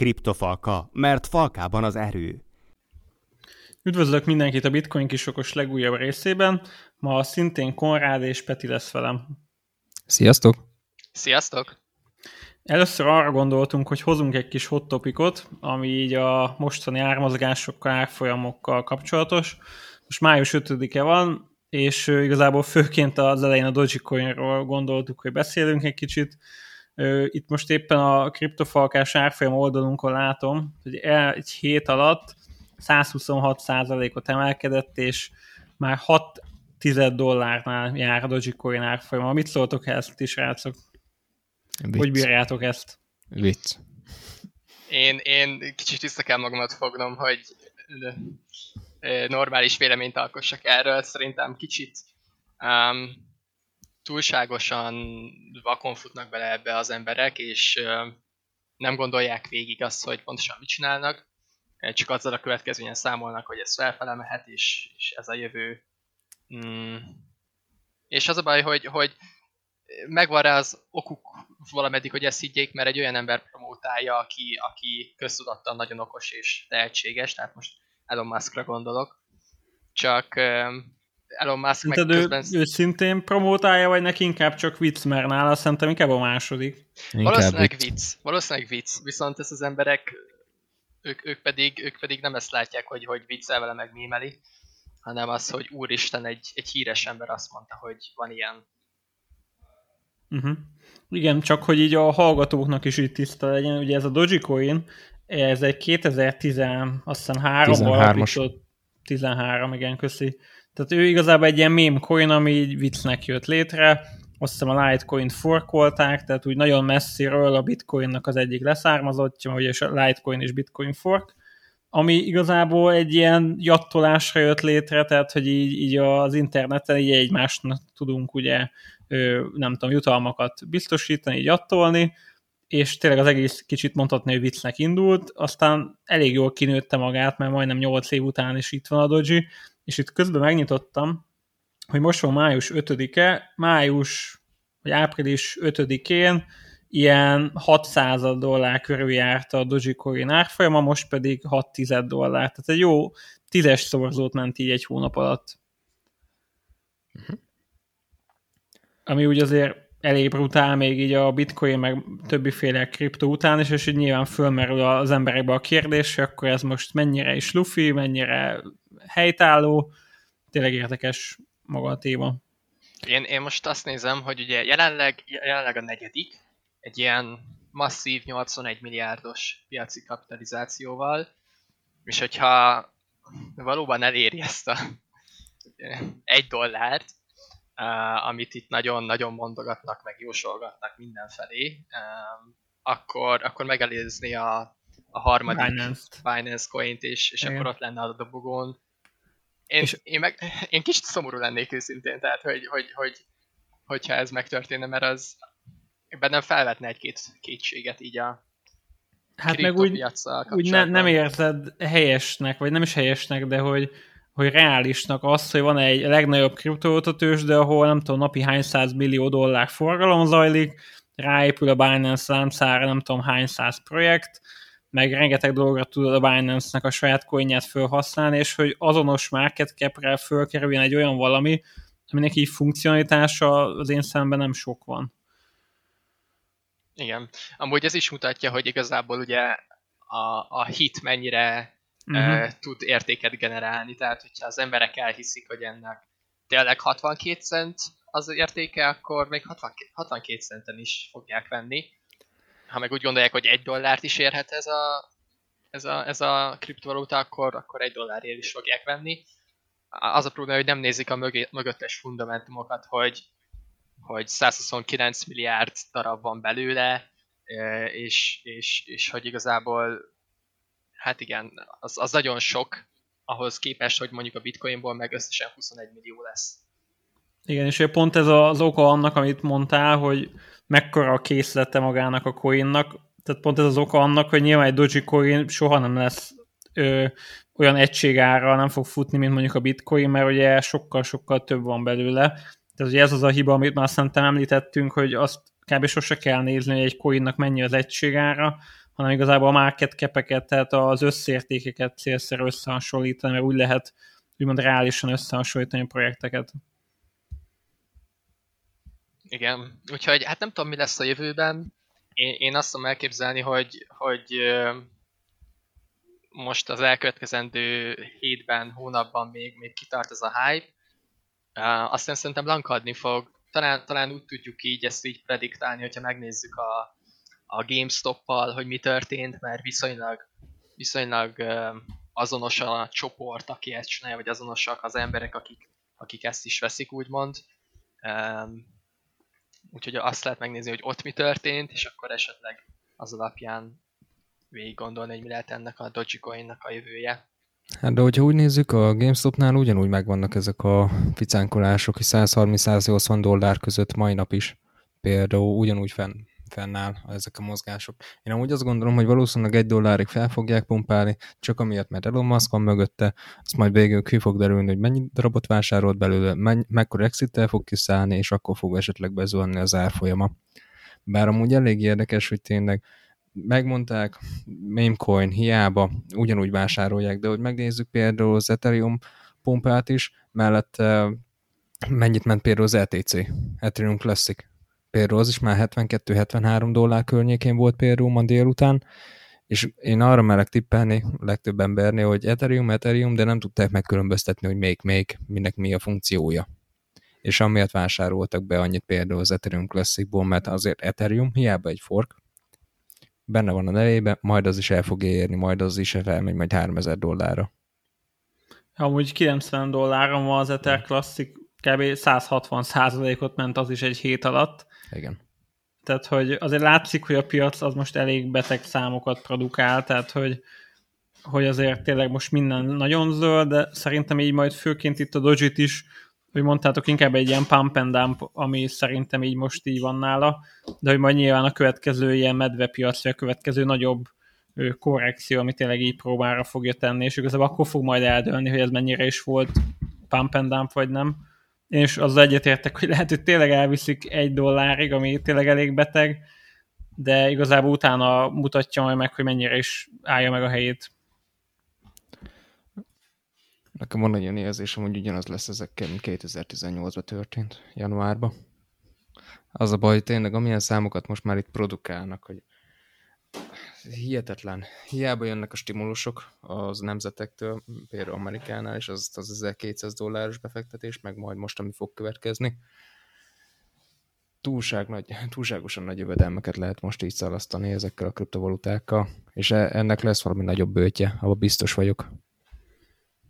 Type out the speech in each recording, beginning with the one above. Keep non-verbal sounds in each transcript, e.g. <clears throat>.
Kriptofalka, mert falkában az erő. Üdvözlök mindenkit a Bitcoin kisokos legújabb részében. Ma szintén Konrád és Peti lesz velem. Sziasztok! Sziasztok! Először arra gondoltunk, hogy hozunk egy kis hot topicot, ami így a mostani ármozgásokkal, árfolyamokkal kapcsolatos. Most május 5-e van, és igazából főként az elején a Dogecoinról gondoltuk, hogy beszélünk egy kicsit. Itt most éppen a kriptofalkás árfolyam oldalunkon látom, hogy egy hét alatt 126%-ot emelkedett, és már 6 tized dollárnál jár a Dogecoin árfolyama. Mit szóltok ezt is, rácok? Vicc. Hogy bírjátok ezt? Vicc. Én, én kicsit vissza kell magamat fognom, hogy normális véleményt alkossak erről. Szerintem kicsit um, túlságosan vakon futnak bele ebbe az emberek, és nem gondolják végig azt, hogy pontosan mit csinálnak, csak azzal a következményen számolnak, hogy ez felfele mehet, és, és ez a jövő. Mm. És az a baj, hogy, hogy megvan rá az okuk valameddig, hogy ezt higgyék, mert egy olyan ember promótálja, aki, aki köztudattan nagyon okos és tehetséges, tehát most Elon Muskra gondolok. Csak Elon Musk meg közben... ő, ő szintén promótálja, vagy neki inkább csak vicc, mert nála szerintem inkább a második. Inkább valószínűleg vicc. vicc. Valószínűleg vicc, viszont ezt az emberek, ők, ők, pedig, ők pedig nem ezt látják, hogy, hogy viccel vele meg mímeli, hanem az, hogy úristen, egy, egy híres ember azt mondta, hogy van ilyen Uh-huh. Igen, csak hogy így a hallgatóknak is így tiszta legyen, ugye ez a Dogecoin, ez egy 2010, azt hiszem 3 13, igen, köszi. Tehát ő igazából egy ilyen meme coin, ami így viccnek jött létre, azt hiszem a Litecoin forkolták, tehát úgy nagyon messziről a Bitcoinnak az egyik leszármazottja, ugye a Litecoin és Bitcoin fork, ami igazából egy ilyen jattolásra jött létre, tehát hogy így, így az interneten így egymásnak tudunk ugye nem tudom, jutalmakat biztosítani, így attolni, és tényleg az egész kicsit mondhatni, hogy viccnek indult, aztán elég jól kinőtte magát, mert majdnem 8 év után is itt van a Doji, és itt közben megnyitottam, hogy most van május 5-e, május vagy április 5-én ilyen 600 dollár körül járt a Dogecoin árfolyama, most pedig 6 dollár. Tehát egy jó tízes szorzót ment így egy hónap alatt. Uh-huh ami úgy azért elég brutál még így a bitcoin meg többiféle kriptó után is, és így nyilván fölmerül az emberekbe a kérdés, hogy akkor ez most mennyire is lufi, mennyire helytálló, tényleg érdekes maga a téma. Én, én most azt nézem, hogy ugye jelenleg, jelenleg a negyedik, egy ilyen masszív 81 milliárdos piaci kapitalizációval, és hogyha valóban eléri ezt a egy dollárt, uh, amit itt nagyon-nagyon mondogatnak, meg jósolgatnak mindenfelé, um, akkor, akkor megelőzni a, a harmadik Binance, Binance coint, és, és akkor ott lenne a dobogón. Én, és... én, meg, <laughs> én kicsit szomorú lennék őszintén, tehát hogy, hogy, hogy, hogyha ez megtörténne, mert az bennem felvetne egy-két kétséget így a Hát meg úgy, úgy ne, nem érzed helyesnek, vagy nem is helyesnek, de hogy, hogy reálisnak az, hogy van egy legnagyobb kriptovalutatős, de ahol nem tudom, napi hány száz millió dollár forgalom zajlik, ráépül a Binance láncára nem tudom hány száz projekt, meg rengeteg dologra tud a Binance-nek a saját coinját felhasználni, és hogy azonos market cap-re fölkerüljön egy olyan valami, aminek így funkcionalitása az én szemben nem sok van. Igen. Amúgy ez is mutatja, hogy igazából ugye a, a hit mennyire uh-huh. tud értéket generálni. Tehát, hogyha az emberek elhiszik, hogy ennek tényleg 62 cent az értéke, akkor még 62 centen is fogják venni. Ha meg úgy gondolják, hogy egy dollárt is érhet ez a, ez a, ez a kriptovaluta, akkor, akkor egy dollárért is fogják venni. Az a probléma, hogy nem nézik a mögé, mögöttes fundamentumokat, hogy, hogy 129 milliárd darab van belőle, és, és, és hogy igazából hát igen, az, az nagyon sok, ahhoz képest, hogy mondjuk a bitcoinból meg összesen 21 millió lesz. Igen, és pont ez az oka annak, amit mondtál, hogy mekkora a készlete magának a coinnak, tehát pont ez az oka annak, hogy nyilván egy Dogecoin soha nem lesz ö, olyan egységára nem fog futni, mint mondjuk a bitcoin, mert ugye sokkal-sokkal több van belőle. Tehát ugye ez az a hiba, amit már szerintem említettünk, hogy azt kb. sose kell nézni, hogy egy coinnak mennyi az egységára, hanem igazából a market kepeket, tehát az összértékeket célszerű összehasonlítani, mert úgy lehet úgymond reálisan összehasonlítani a projekteket. Igen, úgyhogy hát nem tudom, mi lesz a jövőben. Én, én azt tudom elképzelni, hogy, hogy most az elkövetkezendő hétben, hónapban még, még kitart ez a hype. aztán szerintem lankadni fog. Talán, talán úgy tudjuk így ezt így prediktálni, hogyha megnézzük a, a GameStop-pal, hogy mi történt, mert viszonylag, viszonylag azonos a csoport, aki ezt csinálja, vagy azonosak az emberek, akik, akik ezt is veszik, úgymond. Úgyhogy azt lehet megnézni, hogy ott mi történt, és akkor esetleg az alapján végig gondolni, hogy mi lehet ennek a Dogecoin-nak a jövője. Hát de hogyha úgy nézzük, a GameStop-nál ugyanúgy megvannak ezek a ficánkolások, hogy 130-180 dollár között mai nap is például ugyanúgy fenn, fennáll ezek a mozgások. Én amúgy azt gondolom, hogy valószínűleg egy dollárig fel fogják pumpálni, csak amiatt, mert Elon Musk van mögötte, azt majd végül ki fog derülni, hogy mennyi darabot vásárolt belőle, menny, mekkora exit fog kiszállni, és akkor fog esetleg bezuhanni az árfolyama. Bár amúgy elég érdekes, hogy tényleg megmondták, memecoin hiába ugyanúgy vásárolják, de hogy megnézzük például az Ethereum pumpát is, mellett mennyit ment például az ETC, Ethereum Classic. Például az is már 72-73 dollár környékén volt például ma délután, és én arra merek tippelni legtöbb embernél, hogy Ethereum, Ethereum, de nem tudták megkülönböztetni, hogy még még, minek mi a funkciója. És amiatt vásároltak be annyit például az Ethereum Classicból, mert azért Ethereum hiába egy fork, benne van a nevében, majd az is el fog érni, majd az is felmegy majd 3000 dollárra. Amúgy 90 dolláron van az Ether Classic, kb. 160 százalékot ment az is egy hét alatt. Igen. Tehát, hogy azért látszik, hogy a piac az most elég beteg számokat produkál, tehát, hogy, hogy azért tényleg most minden nagyon zöld, de szerintem így majd főként itt a Dodge-it is hogy mondtátok, inkább egy ilyen pump and dump, ami szerintem így most így van nála, de hogy majd nyilván a következő ilyen medvepiac, vagy a következő nagyobb korrekció, ami tényleg így próbára fogja tenni, és igazából akkor fog majd eldőlni, hogy ez mennyire is volt pump and dump, vagy nem. És az egyetértek, hogy lehet, hogy tényleg elviszik egy dollárig, ami tényleg elég beteg, de igazából utána mutatja majd meg, hogy mennyire is állja meg a helyét. Nekem van egy olyan érzésem, hogy ugyanaz lesz ezekkel, mint 2018-ban történt, januárban. Az a baj, hogy tényleg amilyen számokat most már itt produkálnak, hogy hihetetlen. Hiába jönnek a stimulusok az nemzetektől, például Amerikánál, és az az 1200 dolláros befektetés, meg majd most, ami fog következni. Túlság nagy, túlságosan nagy jövedelmeket lehet most így szalasztani ezekkel a kriptovalutákkal, és e, ennek lesz valami nagyobb bőtje, abban biztos vagyok.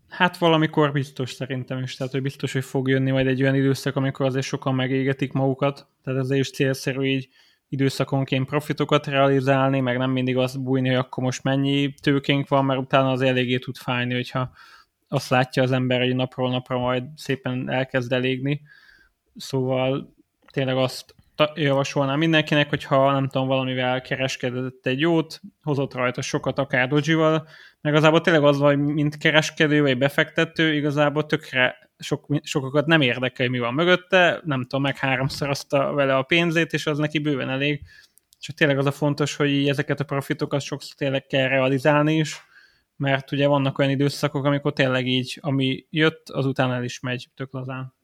Hát valamikor biztos szerintem is, tehát hogy biztos, hogy fog jönni majd egy olyan időszak, amikor azért sokan megégetik magukat, tehát ezért is célszerű így időszakonként profitokat realizálni, meg nem mindig azt bújni, hogy akkor most mennyi tőkénk van, mert utána az eléggé tud fájni, hogyha azt látja az ember, hogy napról napra majd szépen elkezd elégni. Szóval tényleg azt javasolnám mindenkinek, hogyha nem tudom, valamivel kereskedett egy jót, hozott rajta sokat, akár dojival, meg igazából tényleg az vagy, mint kereskedő vagy befektető, igazából tökre sok, sokakat nem érdekel, hogy mi van mögötte, nem tudom, meg háromszorozta vele a pénzét, és az neki bőven elég. Csak tényleg az a fontos, hogy ezeket a profitokat sokszor tényleg kell realizálni is, mert ugye vannak olyan időszakok, amikor tényleg így, ami jött, azután el is megy tök lazán.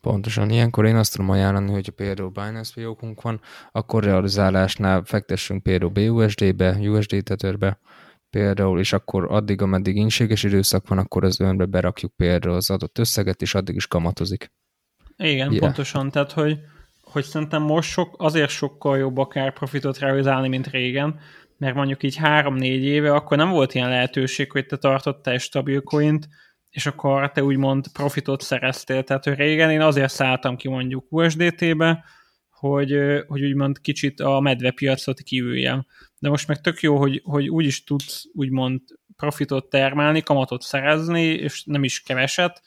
Pontosan, ilyenkor én azt tudom ajánlani, hogy például Binance fiókunk van, akkor realizálásnál fektessünk például BUSD-be, USD tetőrbe, például, és akkor addig, ameddig inséges időszak van, akkor az önbe berakjuk például az adott összeget, és addig is kamatozik. Igen, yeah. pontosan, tehát hogy, hogy szerintem most sok, azért sokkal jobb akár profitot realizálni, mint régen, mert mondjuk így három-négy éve, akkor nem volt ilyen lehetőség, hogy te tartottál egy stabil coint, és akkor te úgymond profitot szereztél. Tehát hogy régen én azért szálltam ki mondjuk USDT-be, hogy, hogy úgymond kicsit a medvepiacot kívüljem. De most meg tök jó, hogy, hogy úgy is tudsz úgymond profitot termelni, kamatot szerezni, és nem is keveset,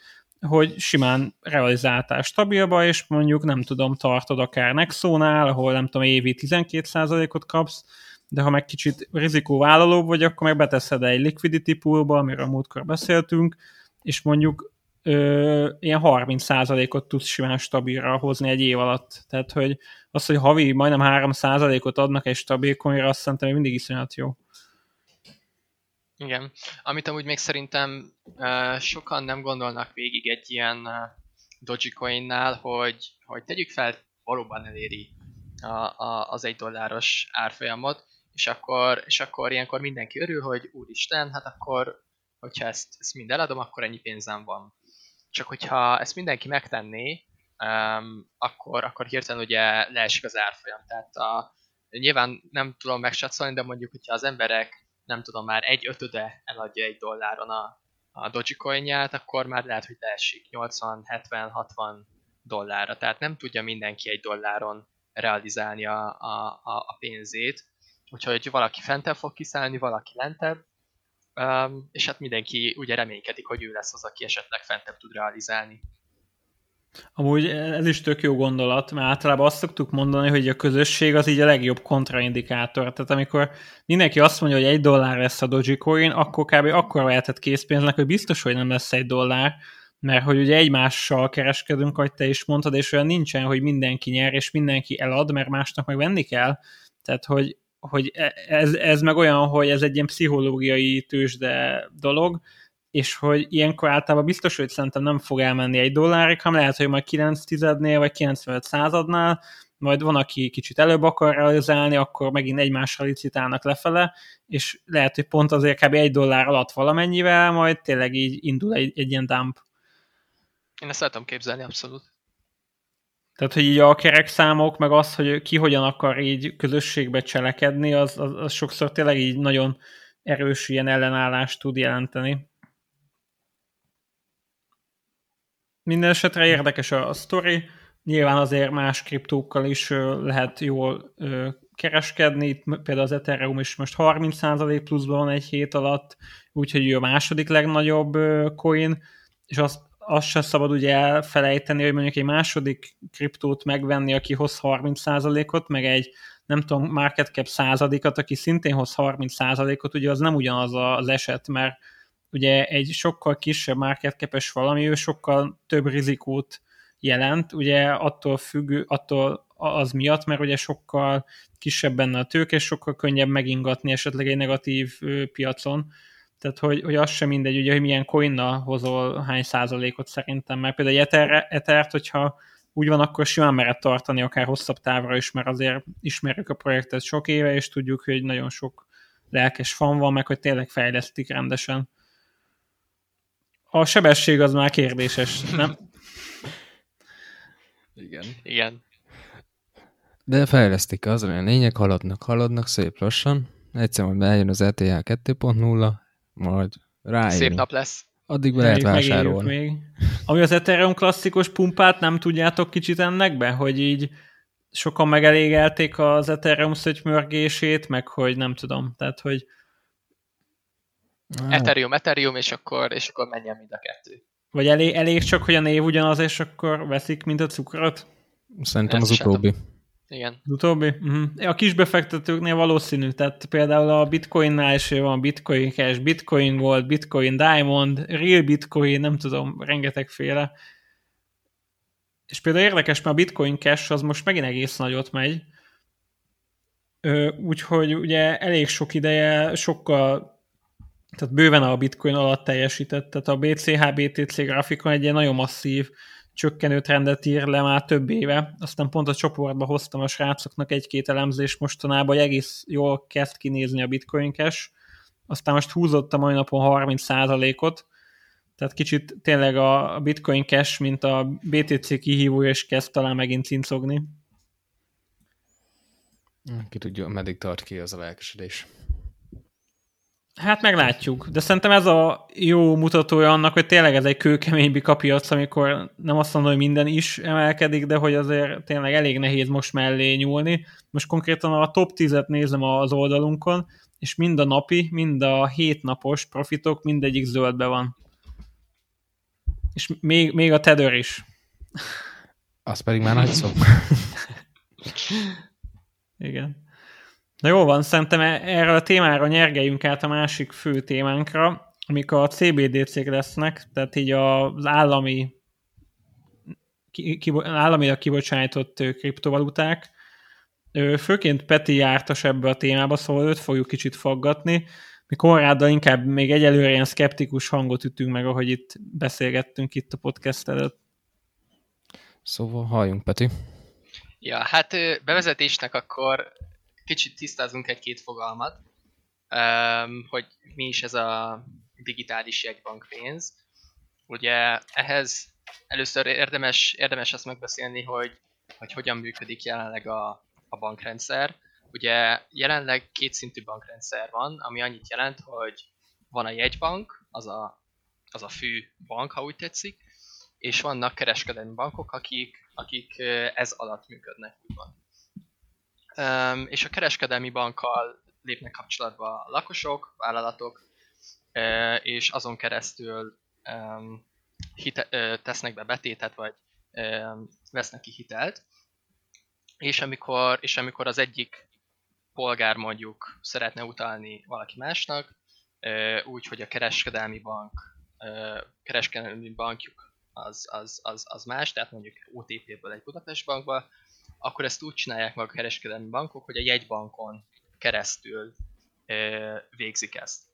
hogy simán realizáltál stabilba, és mondjuk nem tudom, tartod akár Nexónál, ahol nem tudom, évi 12%-ot kapsz, de ha meg kicsit rizikóvállalóbb vagy, akkor meg beteszed egy liquidity poolba, amiről múltkor beszéltünk, és mondjuk ö, ilyen 30%-ot tudsz simán stabilra hozni egy év alatt. Tehát, hogy az, hogy havi majdnem 3%-ot adnak egy stabil coinra, azt szerintem mindig iszonyat jó. Igen. Amit amúgy még szerintem uh, sokan nem gondolnak végig egy ilyen uh, Dogecoin-nál, hogy, hogy tegyük fel, valóban eléri a, a, az egy dolláros árfolyamot, és akkor, és akkor ilyenkor mindenki örül, hogy úristen, hát akkor, hogyha ezt, ezt mind eladom, akkor ennyi pénzem van. Csak hogyha ezt mindenki megtenné, um, akkor, akkor hirtelen ugye leesik az árfolyam. Tehát a, nyilván nem tudom megsatszolni, de mondjuk, hogyha az emberek nem tudom, már egy ötöde eladja egy dolláron a, a Dogecoin-ját, akkor már lehet, hogy leesik 80, 70, 60 dollárra. Tehát nem tudja mindenki egy dolláron realizálni a, a, a, pénzét. Úgyhogy valaki fentebb fog kiszállni, valaki lentebb, um, és hát mindenki ugye reménykedik, hogy ő lesz az, aki esetleg fentebb tud realizálni. Amúgy ez is tök jó gondolat, mert általában azt szoktuk mondani, hogy a közösség az így a legjobb kontraindikátor. Tehát amikor mindenki azt mondja, hogy egy dollár lesz a Dogecoin, akkor kb. akkor vehetett készpénznek, hogy biztos, hogy nem lesz egy dollár, mert hogy ugye egymással kereskedünk, ahogy te is mondtad, és olyan nincsen, hogy mindenki nyer, és mindenki elad, mert másnak meg venni kell. Tehát, hogy, hogy e, ez, ez meg olyan, hogy ez egy ilyen pszichológiai tőzsde dolog, és hogy ilyenkor általában biztos, hogy szerintem nem fog elmenni egy dollárig, hanem lehet, hogy majd 9 tizednél, vagy 95 századnál, majd van, aki kicsit előbb akar realizálni, akkor megint egymásra licitálnak lefele, és lehet, hogy pont azért kb. egy dollár alatt valamennyivel, majd tényleg így indul egy, egy ilyen dump. Én ezt tudom képzelni, abszolút. Tehát, hogy így a kerekszámok, meg az, hogy ki hogyan akar így közösségbe cselekedni, az, az, az sokszor tényleg így nagyon erős ilyen ellenállást tud jelenteni. Minden esetre érdekes a, a sztori. Nyilván azért más kriptókkal is lehet jól kereskedni. Itt például az Ethereum is most 30% pluszban van egy hét alatt, úgyhogy ő a második legnagyobb coin, és azt, azt sem szabad ugye elfelejteni, hogy mondjuk egy második kriptót megvenni, aki hoz 30%-ot, meg egy nem tudom, market cap századikat, aki szintén hoz 30%-ot, ugye az nem ugyanaz az eset, mert ugye egy sokkal kisebb market cap valami, ő sokkal több rizikót jelent, ugye attól függő, attól az miatt, mert ugye sokkal kisebb benne a tőke, sokkal könnyebb megingatni esetleg egy negatív piacon. Tehát, hogy, hogy az sem mindegy, ugye, hogy milyen coinnal hozol hány százalékot szerintem, mert például egy Ether, Ethert, hogyha úgy van, akkor simán mered tartani akár hosszabb távra is, mert azért ismerjük a projektet sok éve, és tudjuk, hogy nagyon sok lelkes fan van, meg hogy tényleg fejlesztik rendesen. A sebesség az már kérdéses, nem? <laughs> Igen. Igen. De fejlesztik az, olyan lényeg, haladnak, haladnak szép lassan. Egyszer majd bejön az ETH 2.0, majd rájön. Szép nap lesz. Addig be lehet vásárolni. Még. Ami az Ethereum klasszikus pumpát, nem tudjátok kicsit ennek be, hogy így sokan megelégelték az Ethereum szögymörgését, meg hogy nem tudom, tehát hogy Ah. Ethereum, Ethereum, és akkor, és akkor menjen mind a kettő. Vagy elég, elég csak, hogy a név ugyanaz, és akkor veszik, mint a cukrot? Szerintem Ezt az utóbbi. Igen. Utóbbi? Uh-huh. A kis befektetőknél valószínű, tehát például a bitcoinnál is van bitcoin cash, bitcoin gold, bitcoin diamond, real bitcoin, nem tudom, rengetegféle. És például érdekes, mert a bitcoin cash az most megint egész nagyot megy, úgyhogy ugye elég sok ideje sokkal tehát bőven a bitcoin alatt teljesített, tehát a BCH, BTC grafikon egy ilyen nagyon masszív csökkenő trendet ír le már több éve. Aztán pont a csoportba hoztam a srácoknak egy-két elemzés mostanában, hogy egész jól kezd kinézni a bitcoin cash. Aztán most húzott a mai napon 30%-ot, tehát kicsit tényleg a bitcoin cash, mint a BTC kihívója is kezd talán megint cincogni. Ki tudja, meddig tart ki az a lelkesedés. Hát meglátjuk, de szerintem ez a jó mutatója annak, hogy tényleg ez egy kőkemény bikapiac, amikor nem azt mondom, hogy minden is emelkedik, de hogy azért tényleg elég nehéz most mellé nyúlni. Most konkrétan a top 10-et nézem az oldalunkon, és mind a napi, mind a hétnapos profitok mindegyik zöldbe van. És még, még a Tether is. Az pedig már nagy szó. Igen. Na jó van, szerintem e- erről a témára nyergeljünk át a másik fő témánkra, amik a CBDC-k lesznek, tehát így az állami ki, államilag kibocsájtott kriptovaluták. Főként Peti jártas ebbe a témába, szóval őt fogjuk kicsit faggatni, mi Konráddal inkább még egyelőre ilyen szkeptikus hangot ütünk meg, ahogy itt beszélgettünk itt a podcast előtt. Szóval halljunk, Peti. Ja, hát bevezetésnek akkor kicsit tisztázunk egy-két fogalmat, hogy mi is ez a digitális jegybankpénz. Ugye ehhez először érdemes, érdemes azt megbeszélni, hogy, hogy hogyan működik jelenleg a, a bankrendszer. Ugye jelenleg kétszintű bankrendszer van, ami annyit jelent, hogy van a jegybank, az a, az a fő bank, ha úgy tetszik, és vannak kereskedelmi bankok, akik, akik ez alatt működnek, úgymond. És a kereskedelmi bankkal lépnek kapcsolatba a lakosok, vállalatok, és azon keresztül hite, tesznek be betétet, vagy vesznek ki hitelt. És amikor, és amikor az egyik polgár mondjuk szeretne utalni valaki másnak, úgy, hogy a kereskedelmi bank, kereskedelmi bankjuk az, az, az, az más, tehát mondjuk OTP-ből egy Budapest bankba, akkor ezt úgy csinálják meg a kereskedelmi bankok, hogy a jegybankon keresztül végzik ezt.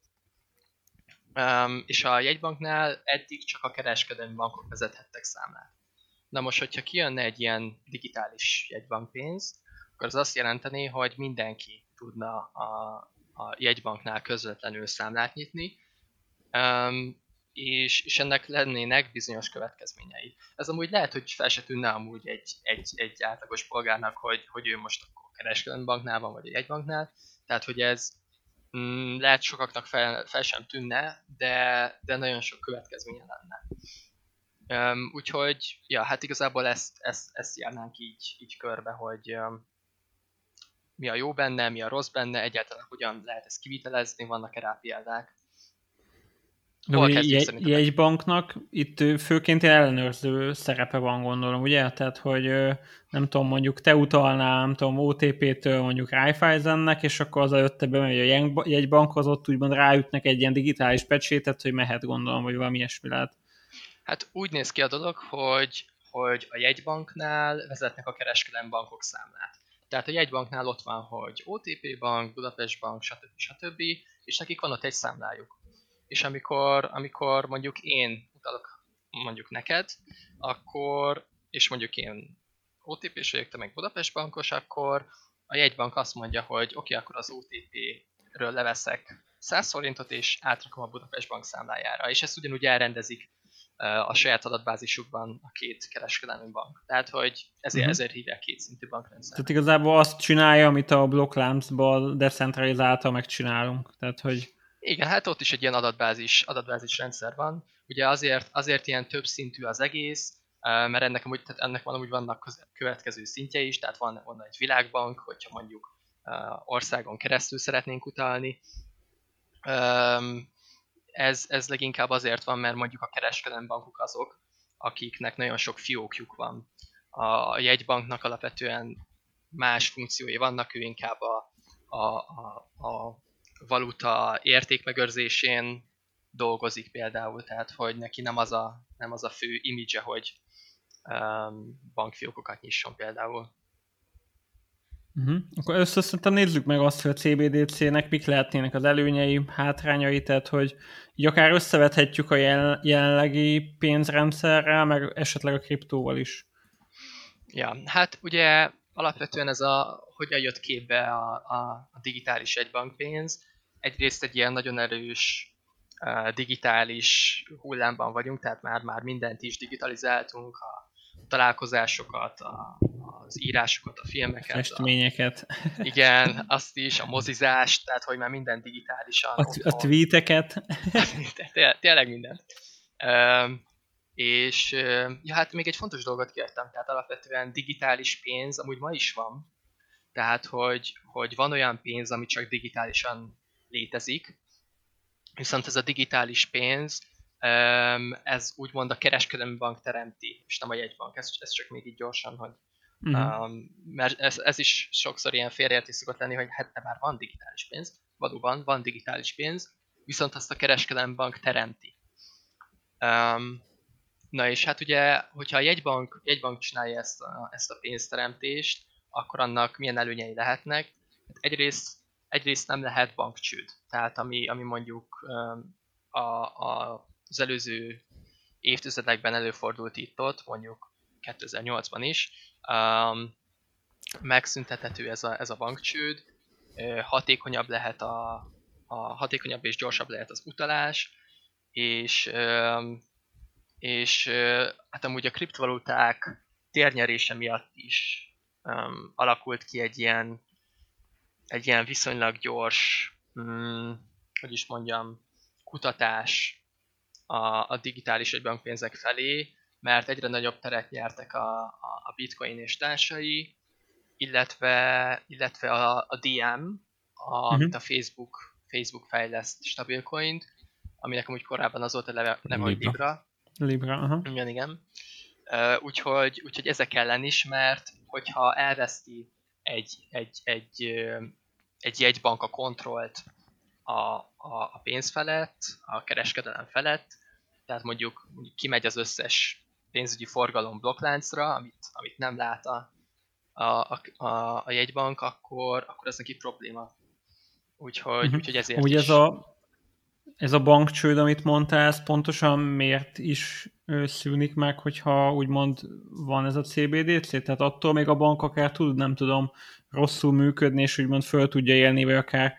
Um, és a jegybanknál eddig csak a kereskedelmi bankok vezethettek számlát. Na most, hogyha kijönne egy ilyen digitális jegybankpénz, akkor az azt jelenteni, hogy mindenki tudna a, a jegybanknál közvetlenül számlát nyitni, um, és, és ennek lennének bizonyos következményei. Ez amúgy lehet, hogy fel se tűnne amúgy egy, egy, egy átlagos polgárnak, hogy, hogy ő most akkor kereskedelmi banknál van, vagy egy egybanknál, tehát hogy ez mm, lehet sokaknak fel, fel sem tűnne, de, de nagyon sok következménye lenne. Um, úgyhogy, ja, hát igazából ezt, ezt, ezt járnánk így, így körbe, hogy um, mi a jó benne, mi a rossz benne, egyáltalán hogyan lehet ezt kivitelezni, vannak-e rá példák. De ugye jegy, jegybanknak itt főként ellenőrző szerepe van gondolom, ugye? Tehát, hogy nem tudom, mondjuk te utalnál, nem tudom, OTP-től mondjuk Raiffeisennek, és akkor az előtte bemegy a jegybankhoz, ott úgymond ráütnek egy ilyen digitális pecsétet, hogy mehet gondolom, vagy valami ilyesmi lehet. Hát úgy néz ki a dolog, hogy, hogy a jegybanknál vezetnek a kereskedelmi bankok számlát. Tehát a jegybanknál ott van, hogy OTP bank, Budapest bank, stb. stb. és nekik van ott egy számlájuk és amikor, amikor mondjuk én utalok mondjuk neked, akkor, és mondjuk én OTP-s vagyok, te meg Budapest bankos, akkor a jegybank azt mondja, hogy oké, okay, akkor az OTP-ről leveszek 100 forintot, és átrakom a Budapest bank számlájára. És ezt ugyanúgy elrendezik a saját adatbázisukban a két kereskedelmi bank. Tehát, hogy ezért, uh-huh. ezért hívják kétszintű bankrendszer. Tehát igazából azt csinálja, amit a Blocklamps-ból decentralizálta megcsinálunk. Tehát, hogy igen, hát ott is egy ilyen adatbázis, adatbázis rendszer van. Ugye azért, azért ilyen több szintű az egész, mert ennek, amúgy, tehát ennek van, amúgy vannak következő szintje is, tehát van, van egy világbank, hogyha mondjuk országon keresztül szeretnénk utalni. Ez, ez leginkább azért van, mert mondjuk a kereskedelmi bankok azok, akiknek nagyon sok fiókjuk van. A jegybanknak alapvetően más funkciói vannak, ő inkább a, a, a, a valuta értékmegőrzésén dolgozik például, tehát hogy neki nem az a, nem az a fő image hogy um, bankfiókokat nyisson például. Uh-huh. Akkor először szerintem nézzük meg azt, hogy a CBDC-nek mik lehetnének az előnyei, hátrányai, tehát hogy így akár összevethetjük a jelen, jelenlegi pénzrendszerrel, meg esetleg a kriptóval is. Ja, hát ugye alapvetően ez a, hogyan jött képbe a, a, a digitális egybankpénz, egyrészt egy ilyen nagyon erős digitális hullámban vagyunk, tehát már, már mindent is digitalizáltunk, a találkozásokat, a, az írásokat, a filmeket. Festményeket. A, igen, azt is, a mozizást, tehát hogy már minden digitálisan. A, a tweeteket. <laughs> Té tényleg mindent. Um, és ja, hát még egy fontos dolgot kértem, tehát alapvetően digitális pénz amúgy ma is van, tehát hogy, hogy van olyan pénz, ami csak digitálisan létezik, viszont ez a digitális pénz, ez úgymond a kereskedelmi bank teremti, és nem a jegybank, ez, ez csak még így gyorsan, hogy uh-huh. um, mert ez, ez is sokszor ilyen félreértés szokott lenni, hogy hát már van digitális pénz, valóban van digitális pénz, viszont azt a kereskedelmi bank teremti. Um, na és hát ugye, hogyha a jegybank, jegybank csinálja ezt a, ezt a pénzteremtést, akkor annak milyen előnyei lehetnek? Hát egyrészt egyrészt nem lehet bankcsőd. Tehát ami, ami mondjuk a, a, az előző évtizedekben előfordult itt-ott, mondjuk 2008-ban is, um, megszüntethető ez a, ez a bankcsőd, hatékonyabb lehet a, a hatékonyabb és gyorsabb lehet az utalás, és, és hát amúgy a kriptovaluták térnyerése miatt is um, alakult ki egy ilyen, egy ilyen viszonylag gyors, um, hogy is mondjam, kutatás a, a digitális egybankpénzek felé, mert egyre nagyobb teret nyertek a, a, a bitcoin és társai, illetve, illetve a, a DM, a, uh-huh. a Facebook, Facebook fejleszt stabilcoint, aminek amúgy korábban az volt a neve, neve hogy Libra. Libra, aha. Igen, igen. Uh, úgyhogy, úgyhogy ezek ellen is, mert hogyha elveszti egy, egy, egy, egy jegybank a kontrollt a, a, a pénz felett, a kereskedelem felett, tehát mondjuk, mondjuk kimegy az összes pénzügyi forgalom blokkláncra, amit, amit nem lát a, a, a, a jegybank, akkor, akkor ez neki probléma. Úgyhogy, uh-huh. úgyhogy ezért Úgy is... ez a, ez a bankcsőd, amit mondtál, ez pontosan miért is szűnik meg, hogyha úgymond van ez a CBDC? Tehát attól még a bank akár tud, nem tudom, rosszul működni, és úgymond föl tudja élni, vagy akár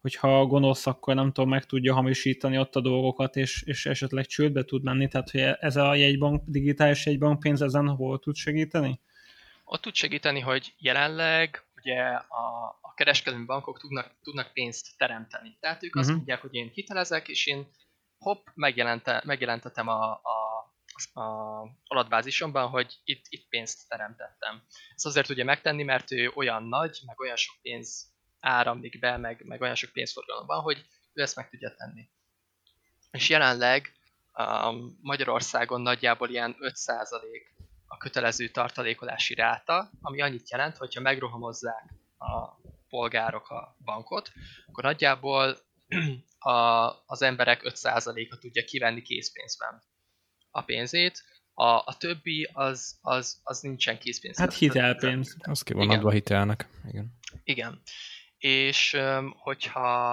hogyha gonosz, akkor nem tudom, meg tudja hamisítani ott a dolgokat, és, és esetleg csődbe tud menni, tehát hogy ez a jegybank, digitális jegybankpénz ezen hol tud segíteni? Ott tud segíteni, hogy jelenleg ugye a kereskedelmi bankok tudnak, tudnak pénzt teremteni. Tehát ők uh-huh. azt mhm. mondják, hogy én hitelezek, és én hopp, megjelente, megjelentetem a, a, a adatbázisomban, hogy itt, itt pénzt teremtettem. Ezt azért tudja megtenni, mert ő olyan nagy, meg olyan sok pénz áramlik be, meg, meg olyan sok pénzforgalom van, hogy ő ezt meg tudja tenni. És jelenleg um, Magyarországon nagyjából ilyen 5% a kötelező tartalékolási ráta, ami annyit jelent, hogyha megrohamozzák a polgárok a bankot, akkor nagyjából <clears throat> a, az emberek 5%-a tudja kivenni készpénzben a pénzét, a, a többi az, az, az nincsen készpénz. Hát hitelpénz. Az ki van adva hitelnek. Igen. Igen. És hogyha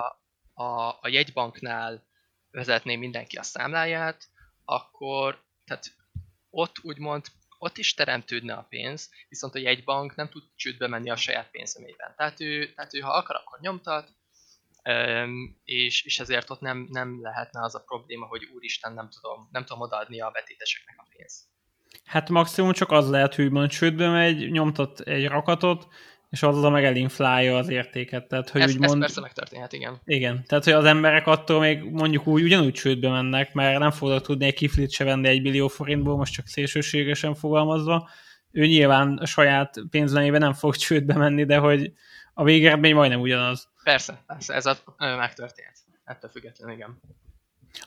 a, a jegybanknál vezetné mindenki a számláját, akkor tehát ott úgymond ott is teremtődne a pénz, viszont a jegybank nem tud csődbe menni a saját pénzömében. Tehát ő, tehát ő ha akar, akkor nyomtat, és, és ezért ott nem, nem lehetne az a probléma, hogy úristen, nem tudom, nem tudom odaadni a betéteseknek a pénzt. Hát maximum csak az lehet, hogy mond csődbe megy, nyomtat egy rakatot, és azzal meg elinflálja az értéket. Tehát, hogy ez, úgy mond... ez persze megtörténhet, igen. Igen, tehát hogy az emberek attól még mondjuk úgy ugyanúgy csődbe mennek, mert nem fognak tudni egy kiflit se venni egy millió forintból, most csak szélsőségesen fogalmazva. Ő nyilván a saját pénzlemében nem fog csődbe menni, de hogy a végeredmény majdnem ugyanaz. Persze, persze, ez a, megtörtént. Ettől függetlenül, igen.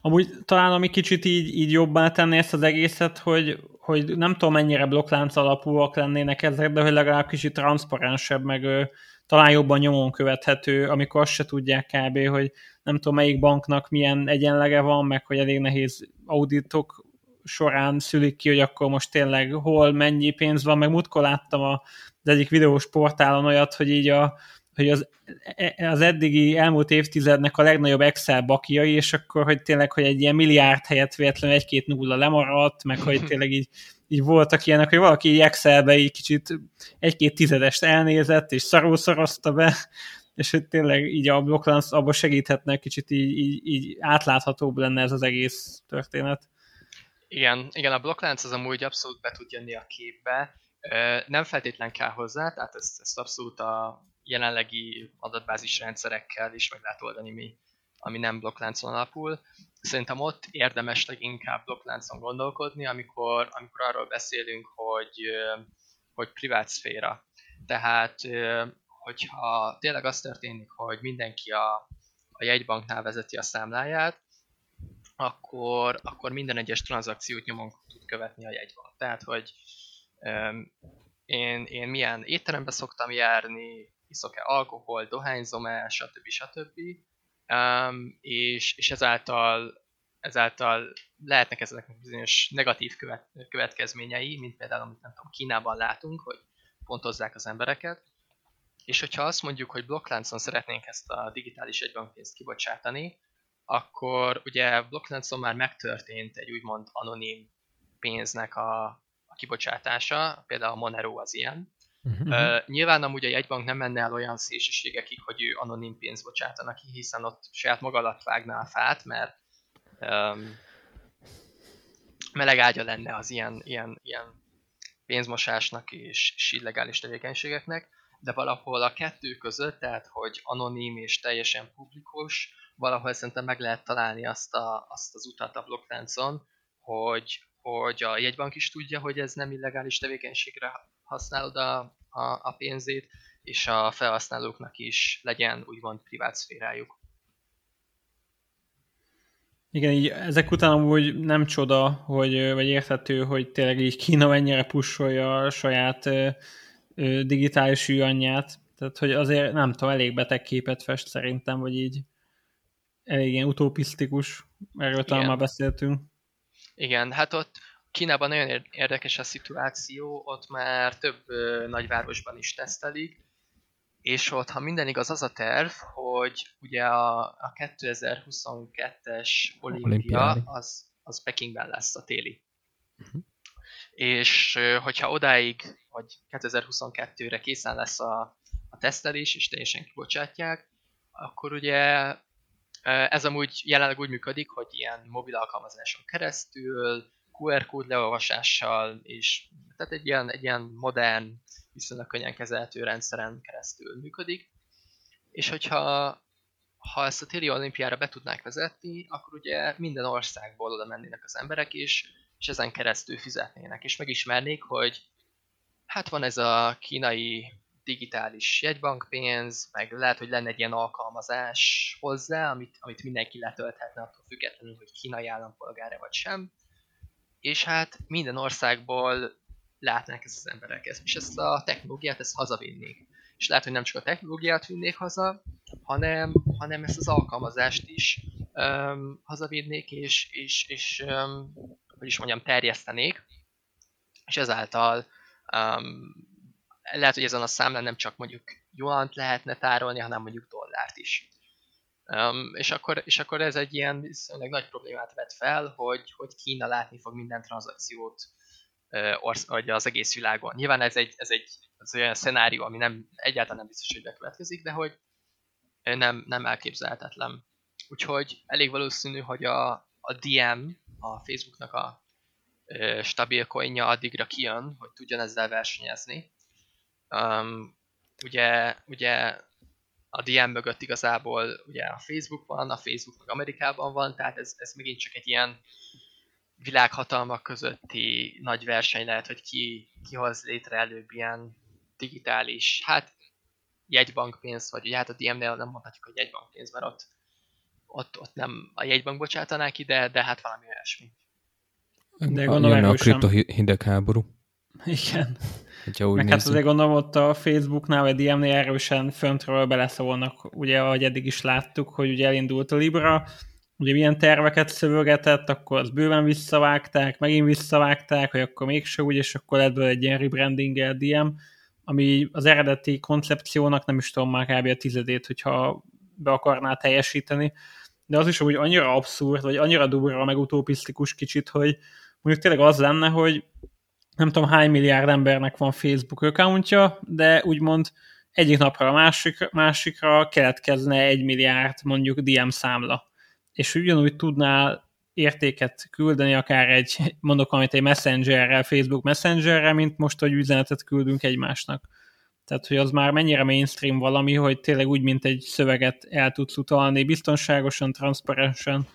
Amúgy talán ami kicsit így, így jobbá tenni ezt az egészet, hogy, hogy nem tudom mennyire blokklánc alapúak lennének ezek, de hogy legalább kicsit transzparensebb, meg ö, talán jobban nyomon követhető, amikor azt se tudják kb., hogy nem tudom melyik banknak milyen egyenlege van, meg hogy elég nehéz auditok során szülik ki, hogy akkor most tényleg hol mennyi pénz van, meg múltkor láttam az egyik videós portálon olyat, hogy így a, hogy az, e, az eddigi elmúlt évtizednek a legnagyobb Excel bakiai, és akkor, hogy tényleg, hogy egy ilyen milliárd helyett véletlenül egy-két nulla lemaradt, meg hogy <laughs> tényleg így, így voltak ilyenek, hogy valaki így Excelbe így kicsit egy-két tizedest elnézett, és szarul szorozta be, és hogy tényleg így a blokklánc abban segíthetne, kicsit így, így, így átláthatóbb lenne ez az egész történet. Igen, igen, a blokklánc az amúgy abszolút be tud jönni a képbe, nem feltétlen kell hozzá, tehát ezt, ezt abszolút a jelenlegi adatbázis rendszerekkel is meg lehet oldani mi, ami nem blokkláncon alapul. Szerintem ott érdemes leginkább blokkláncon gondolkodni, amikor, amikor arról beszélünk, hogy, hogy privát szféra. Tehát, hogyha tényleg az történik, hogy mindenki a, a jegybanknál vezeti a számláját, akkor, akkor minden egyes tranzakciót nyomon tud követni a jegybank. Tehát, hogy én, én milyen étterembe szoktam járni, iszok-e alkohol, dohányzom-e, stb. stb. Um, és, és ezáltal, ezáltal lehetnek ezeknek bizonyos negatív követ, következményei, mint például, amit nem tudom, Kínában látunk, hogy pontozzák az embereket, És hogyha azt mondjuk, hogy blokkláncon szeretnénk ezt a digitális egybankpénzt kibocsátani, akkor ugye blokkláncon már megtörtént egy úgymond anonim pénznek a, a kibocsátása, például a Monero az ilyen. Uh-huh. Uh, nyilván amúgy a jegybank nem menne el olyan szélsőségekig, hogy ő anonim pénzt bocsátanak ki, hiszen ott saját maga alatt vágná a fát, mert um, meleg ágya lenne az ilyen, ilyen, ilyen pénzmosásnak és, és illegális tevékenységeknek, de valahol a kettő között, tehát hogy anonim és teljesen publikus, valahol szerintem meg lehet találni azt, a, azt az utat a blokkláncon, hogy, hogy a jegybank is tudja, hogy ez nem illegális tevékenységre használod a, a, a pénzét, és a felhasználóknak is legyen úgymond privát szférájuk. Igen, így ezek után amúgy nem csoda, hogy, vagy érthető, hogy tényleg így Kína mennyire pusolja a saját ö, ö, digitális anyját. Tehát, hogy azért nem tudom, elég beteg képet fest szerintem, vagy így elég ilyen utopisztikus. Erről talán már beszéltünk. Igen, hát ott Kínában nagyon érdekes a szituáció, ott már több ö, nagyvárosban is tesztelik, és ott, ha minden igaz, az a terv, hogy ugye a, a 2022-es olimpia az, az Pekingben lesz a téli. Uh-huh. És hogyha odáig, vagy 2022-re készen lesz a, a tesztelés, és teljesen kibocsátják, akkor ugye ez amúgy jelenleg úgy működik, hogy ilyen mobil alkalmazáson keresztül, QR kód leolvasással, és tehát egy ilyen, egy ilyen modern viszonylag könnyen kezelhető rendszeren keresztül működik. És hogyha ha ezt a téli olimpiára be tudnák vezetni, akkor ugye minden országból oda mennének az emberek is, és ezen keresztül fizetnének, és megismernék, hogy hát van ez a kínai digitális jegybankpénz, meg lehet, hogy lenne egy ilyen alkalmazás hozzá, amit, amit mindenki letölthetne attól függetlenül, hogy kínai állampolgára vagy sem. És hát minden országból látnák ezt az emberek ezt, és ezt a technológiát ezt hazavinnék. És lehet, hogy nem csak a technológiát vinnék haza, hanem, hanem ezt az alkalmazást is um, hazavinnék, és, és, és um, hogy is mondjam, terjesztenék, és ezáltal um, lehet, hogy ezen a számlán nem csak mondjuk juant lehetne tárolni, hanem mondjuk dollárt is. Um, és, akkor, és akkor ez egy ilyen viszonylag nagy problémát vet fel, hogy, hogy Kína látni fog minden tranzakciót vagy az egész világon. Nyilván ez egy, ez egy ez olyan szenárió, ami nem, egyáltalán nem biztos, hogy bekövetkezik, de hogy nem, nem elképzelhetetlen. Úgyhogy elég valószínű, hogy a, a DM, a Facebooknak a ö, stabil coinja addigra kijön, hogy tudjon ezzel versenyezni. Um, ugye, ugye a DM mögött igazából ugye a Facebook van, a Facebook meg Amerikában van, tehát ez, ez megint csak egy ilyen világhatalmak közötti nagy verseny lehet, hogy ki, ki hoz létre előbb ilyen digitális, hát jegybankpénzt, vagy ugye hát a DM-nél nem mondhatjuk, hogy jegybankpénz, mert ott, ott, ott nem a jegybank bocsátanák ide, de hát valami olyasmi. De gondolom a kripto hidegháború. Igen. Hogyha úgy Meg hát azért gondolom ott a Facebooknál, vagy DM-nél erősen föntről beleszólnak, ugye ahogy eddig is láttuk, hogy ugye elindult a Libra, ugye milyen terveket szövögetett, akkor az bőven visszavágták, megint visszavágták, hogy akkor mégse úgy, és akkor ebből egy ilyen rebranding DM, ami az eredeti koncepciónak nem is tudom már kb. a tizedét, hogyha be akarná teljesíteni, de az is hogy annyira abszurd, vagy annyira durva, meg utopisztikus kicsit, hogy mondjuk tényleg az lenne, hogy nem tudom hány milliárd embernek van Facebook accountja, de úgymond egyik napra a másik, másikra keletkezne egy milliárd mondjuk DM számla és ugyanúgy tudnál értéket küldeni akár egy, mondok amit egy messengerrel, Facebook messengerrel, mint most, hogy üzenetet küldünk egymásnak. Tehát, hogy az már mennyire mainstream valami, hogy tényleg úgy, mint egy szöveget el tudsz utalni biztonságosan, transzparensen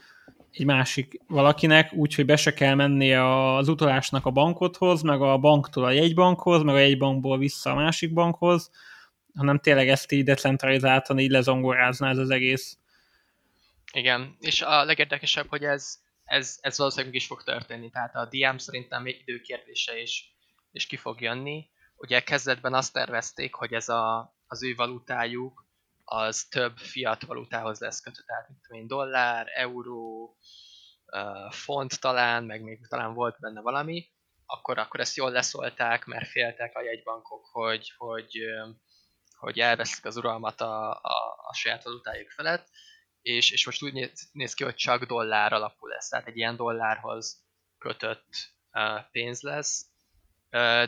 egy másik valakinek, úgyhogy be se kell menni az utalásnak a bankothoz, meg a banktól a jegybankhoz, meg a jegybankból vissza a másik bankhoz, hanem tényleg ezt így decentralizáltan így lezongorázná ez az egész. Igen, és a legérdekesebb, hogy ez, ez, ez valószínűleg is fog történni. Tehát a DM szerintem még időkérdése is, is ki fog jönni. Ugye kezdetben azt tervezték, hogy ez a, az ő valutájuk az több fiat valutához lesz kötött, tehát mint én, dollár, euró, font talán, meg még talán volt benne valami, akkor, akkor ezt jól leszolták, mert féltek a jegybankok, hogy, hogy, hogy elveszik az uralmat a, a, a saját valutájuk felett, és, és most úgy néz, néz ki, hogy csak dollár alapú lesz, tehát egy ilyen dollárhoz kötött pénz lesz,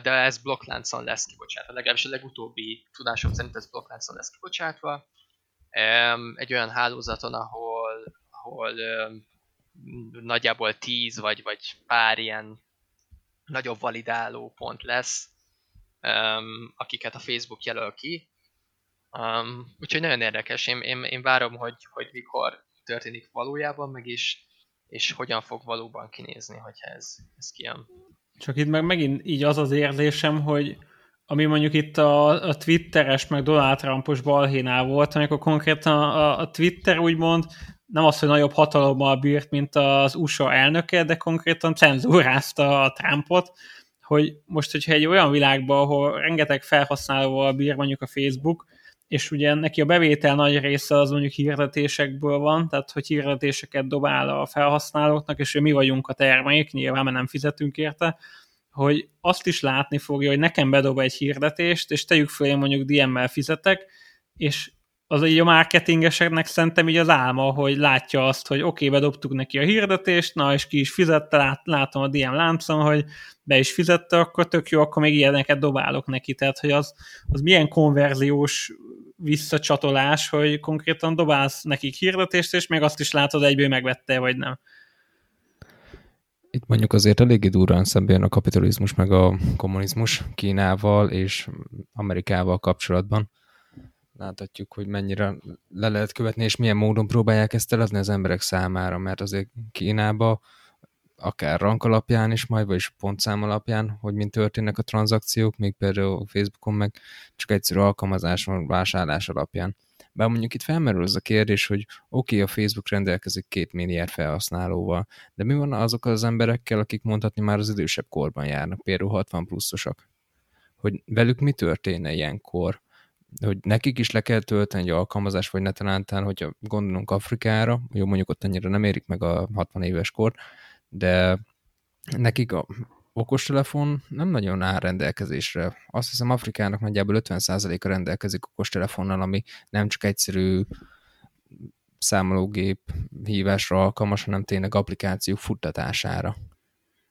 de ez blokkláncon lesz kibocsátva, legalábbis a legutóbbi tudásom szerint ez blokkláncon lesz kibocsátva, egy olyan hálózaton, ahol, ahol nagyjából 10 vagy, vagy pár ilyen nagyobb validáló pont lesz, akiket a Facebook jelöl ki. Úgyhogy nagyon érdekes, én, én, én várom, hogy, hogy mikor történik valójában, meg is, és hogyan fog valóban kinézni, hogyha ez, ez kijön. Csak itt meg megint így az az érzésem, hogy ami mondjuk itt a, a Twitteres, meg Donald Trumpos balhénál volt, amikor konkrétan a, a Twitter úgymond nem az, hogy nagyobb hatalommal bírt, mint az USA elnöke, de konkrétan cenzúrázta a Trumpot, hogy most, hogyha egy olyan világban, ahol rengeteg felhasználóval bír mondjuk a Facebook, és ugye neki a bevétel nagy része az mondjuk hirdetésekből van, tehát hogy hirdetéseket dobál a felhasználóknak, és mi vagyunk a termék, nyilván, mert nem fizetünk érte, hogy azt is látni fogja, hogy nekem bedob egy hirdetést, és tegyük föl, én mondjuk DM-mel fizetek, és az így a marketingeseknek szerintem így az álma, hogy látja azt, hogy oké, bedobtuk neki a hirdetést, na és ki is fizette, lát, látom a DM láncon, hogy be is fizette, akkor tök jó, akkor még ilyeneket dobálok neki. Tehát, hogy az, az milyen konverziós visszacsatolás, hogy konkrétan dobálsz nekik hirdetést, és még azt is látod egyből megvette, vagy nem. Itt mondjuk azért eléggé durrán szemben a kapitalizmus meg a kommunizmus Kínával és Amerikával kapcsolatban láthatjuk, hogy mennyire le lehet követni, és milyen módon próbálják ezt eladni az emberek számára, mert azért Kínába akár rank alapján is majd, vagyis pontszám alapján, hogy mint történnek a tranzakciók, még például Facebookon meg csak egyszerű alkalmazáson, vásárlás alapján. Bár mondjuk itt felmerül az a kérdés, hogy oké, okay, a Facebook rendelkezik két milliárd felhasználóval, de mi van azokkal az emberekkel, akik mondhatni már az idősebb korban járnak, például 60 pluszosak? Hogy velük mi történne ilyenkor? Hogy nekik is le kell tölteni egy alkalmazás, vagy netalántán, hogyha gondolunk Afrikára, jó, mondjuk ott annyira nem érik meg a 60 éves kor, de nekik a okostelefon nem nagyon áll rendelkezésre. Azt hiszem Afrikának nagyjából 50%-a rendelkezik okostelefonnal, ami nem csak egyszerű számológép hívásra alkalmas, hanem tényleg applikációk futtatására.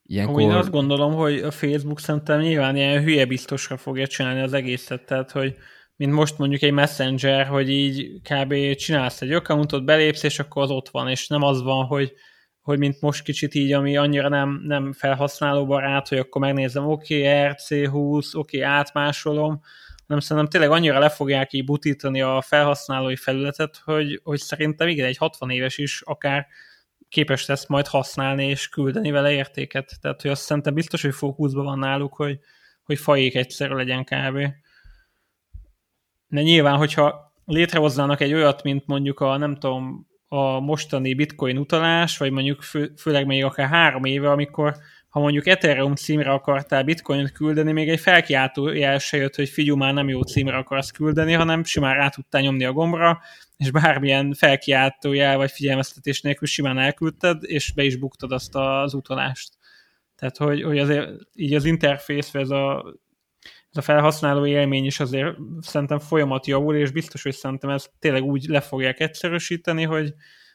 Ilyenkor... Én azt gondolom, hogy a Facebook szerintem nyilván ilyen hülye biztosra fogja csinálni az egészet, tehát hogy mint most mondjuk egy messenger, hogy így kb. csinálsz egy accountot, belépsz, és akkor az ott van, és nem az van, hogy, hogy mint most kicsit így, ami annyira nem, nem felhasználóbarát, hogy akkor megnézem, oké, okay, RC20, oké, okay, átmásolom, hanem szerintem tényleg annyira le fogják így butítani a felhasználói felületet, hogy, hogy szerintem igen, egy 60 éves is akár képes lesz majd használni és küldeni vele értéket. Tehát, hogy azt szerintem biztos, hogy fókuszban van náluk, hogy, hogy fajék egyszerű legyen kb. De nyilván, hogyha létrehoznának egy olyat, mint mondjuk a, nem tudom, a mostani bitcoin utalás, vagy mondjuk fő, főleg még akár három éve, amikor ha mondjuk Ethereum címre akartál bitcoint küldeni, még egy felkiáltó jel se jött, hogy figyú, már nem jó címre akarsz küldeni, hanem simán rá tudtál nyomni a gombra, és bármilyen felkiáltó jel vagy figyelmeztetés nélkül simán elküldted, és be is buktad azt az utalást. Tehát, hogy, hogy azért így az interfész, ez a ez a felhasználó élmény is azért szerintem folyamat javul, és biztos, hogy szerintem ezt tényleg úgy le fogják egyszerűsíteni, hogy,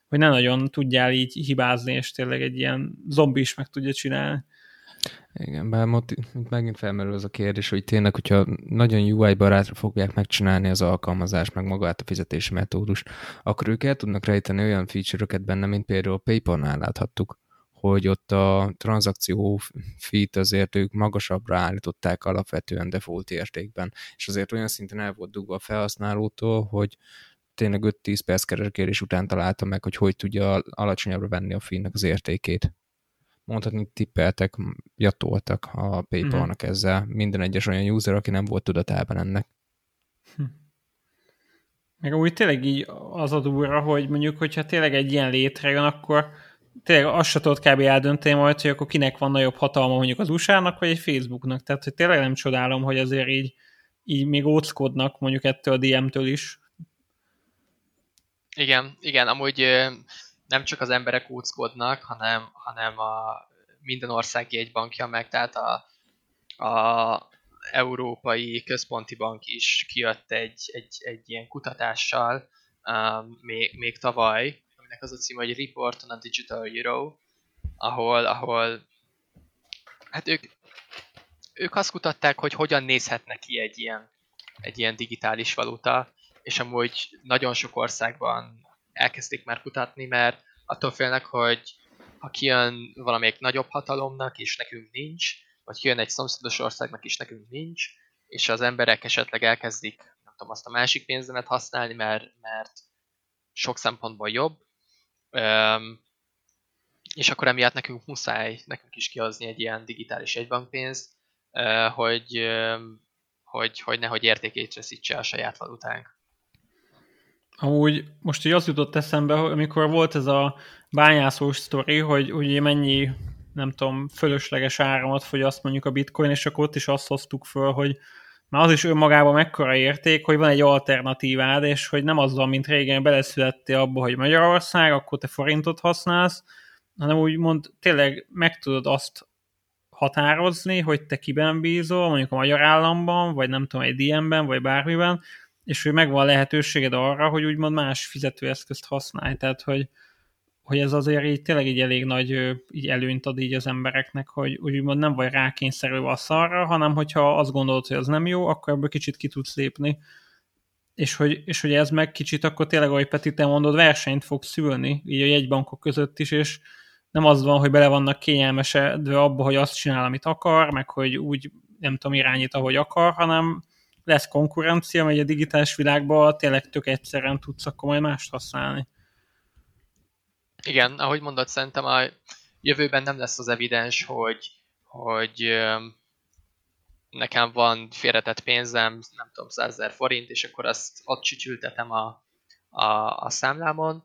hogy ne nagyon tudjál így hibázni, és tényleg egy ilyen zombi is meg tudja csinálni. Igen, bár megint felmerül az a kérdés, hogy tényleg, hogyha nagyon UI barátra fogják megcsinálni az alkalmazást, meg magát a fizetési metódus, akkor ők el tudnak rejteni olyan feature-öket benne, mint például PayPal-nál láthattuk hogy ott a tranzakció fit azért ők magasabbra állították alapvetően default értékben, és azért olyan szinten el volt dugva a felhasználótól, hogy tényleg 5-10 perc keresgélés után találta meg, hogy hogy tudja alacsonyabbra venni a finnek az értékét. Mondhatni, tippeltek, jatoltak a PayPal-nak mm. ezzel minden egyes olyan user, aki nem volt tudatában ennek. Hm. Meg úgy tényleg így az a durva, hogy mondjuk, hogyha tényleg egy ilyen létrejön, akkor tényleg azt se tudod kb. eldönteni majd, hogy akkor kinek van nagyobb hatalma mondjuk az USA-nak, vagy egy Facebooknak. Tehát, hogy tényleg nem csodálom, hogy azért így, így még óckodnak mondjuk ettől a DM-től is. Igen, igen, amúgy nem csak az emberek óckodnak, hanem, hanem a minden ország bankja meg, tehát a, a, Európai Központi Bank is kijött egy, egy, egy ilyen kutatással um, még, még tavaly, aminek az a cím, hogy Report on a Digital Euro, ahol, ahol hát ők, ők azt kutatták, hogy hogyan nézhetne ki egy ilyen, egy ilyen digitális valuta, és amúgy nagyon sok országban elkezdték már kutatni, mert attól félnek, hogy ha kijön valamelyik nagyobb hatalomnak, és nekünk nincs, vagy kijön egy szomszédos országnak, és nekünk nincs, és az emberek esetleg elkezdik, nem tudom, azt a másik pénzemet használni, mert, mert sok szempontból jobb, Üm, és akkor emiatt nekünk muszáj nekünk is kihozni egy ilyen digitális egybankpénzt, hogy, hogy, hogy nehogy értékét veszítse a saját valutánk. Amúgy most így az jutott eszembe, amikor volt ez a bányászós sztori, hogy ugye mennyi, nem tudom, fölösleges áramot fogyaszt mondjuk a bitcoin, és akkor ott is azt hoztuk föl, hogy már az is önmagában mekkora érték, hogy van egy alternatívád, és hogy nem azzal, mint régen beleszülettél abba, hogy Magyarország, akkor te forintot használsz, hanem úgy mond, tényleg meg tudod azt határozni, hogy te kiben bízol, mondjuk a magyar államban, vagy nem tudom, egy DM-ben, vagy bármiben, és hogy megvan lehetőséged arra, hogy úgymond más fizetőeszközt használj. Tehát, hogy, hogy ez azért így tényleg így elég nagy így előnyt ad így az embereknek, hogy úgymond nem vagy rákényszerülve a szarra, hanem hogyha azt gondolod, hogy az nem jó, akkor ebből kicsit ki tudsz lépni. És hogy, és hogy ez meg kicsit akkor tényleg, ahogy Peti, te mondod, versenyt fog szülni, így a jegybankok között is, és nem az van, hogy bele vannak kényelmesedve abba, hogy azt csinál, amit akar, meg hogy úgy nem tudom, irányít, ahogy akar, hanem lesz konkurencia, mert a digitális világban tényleg tök egyszerűen tudsz akkor majd mást használni. Igen, ahogy mondod, szerintem a jövőben nem lesz az evidens, hogy, hogy nekem van félretett pénzem, nem tudom, 100 ezer forint, és akkor azt ott csücsültetem a, a, a számlámon,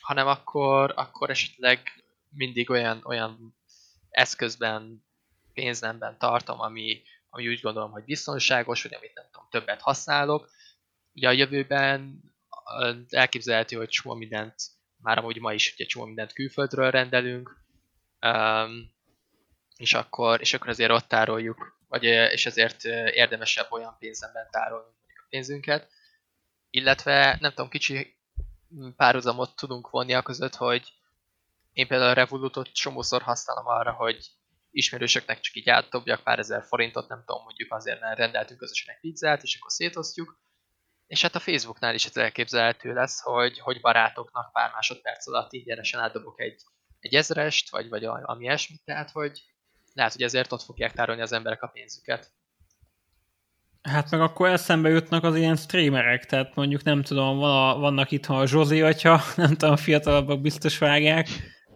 hanem akkor, akkor esetleg mindig olyan, olyan eszközben, pénznemben tartom, ami, ami úgy gondolom, hogy biztonságos, vagy amit nem tudom, többet használok. Ugye a jövőben elképzelhető, hogy csomó mindent, már amúgy ma is ugye csomó mindent külföldről rendelünk, um, és akkor, és akkor azért ott tároljuk, vagy, és ezért érdemesebb olyan pénzemben tárolni a pénzünket. Illetve, nem tudom, kicsi párhuzamot tudunk vonni a között, hogy én például a Revolutot csomószor használom arra, hogy ismerősöknek csak így átdobjak pár ezer forintot, nem tudom, mondjuk azért, mert rendeltünk közösen egy pizzát, és akkor szétosztjuk. És hát a Facebooknál is ez elképzelhető lesz, hogy, hogy barátoknak pár másodperc alatt így gyeresen átdobok egy, egy ezrest, vagy, vagy ami ilyesmit, tehát hogy lehet, hogy ezért ott fogják tárolni az emberek a pénzüket. Hát meg akkor eszembe jutnak az ilyen streamerek, tehát mondjuk nem tudom, van a, vannak itt a Zsozi atya, <laughs> nem tudom, a fiatalabbak biztos vágják,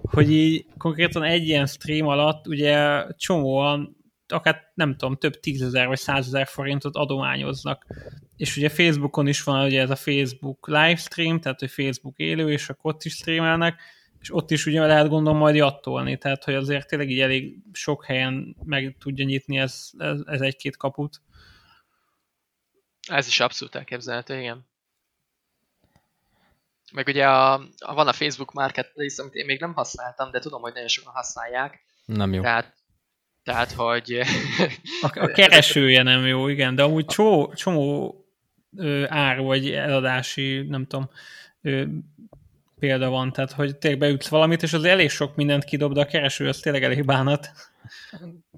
hogy így konkrétan egy ilyen stream alatt ugye csomóan akár nem tudom, több tízezer vagy százezer forintot adományoznak. És ugye Facebookon is van ugye ez a Facebook livestream, tehát hogy Facebook élő, és akkor ott is streamelnek, és ott is ugye lehet gondolom majd jattolni, tehát hogy azért tényleg így elég sok helyen meg tudja nyitni ez, ez, ez egy-két kaput. Ez is abszolút elképzelhető, igen. Meg ugye a, a, van a Facebook Marketplace, amit én még nem használtam, de tudom, hogy nagyon sokan használják. Nem jó. Tehát, tehát hogy... A, a <laughs> keresője nem jó, igen, de amúgy csomó, csomó ár vagy eladási, nem tudom, példa van, tehát hogy tényleg beütsz valamit, és az elég sok mindent kidob, de a kereső az tényleg elég bánat.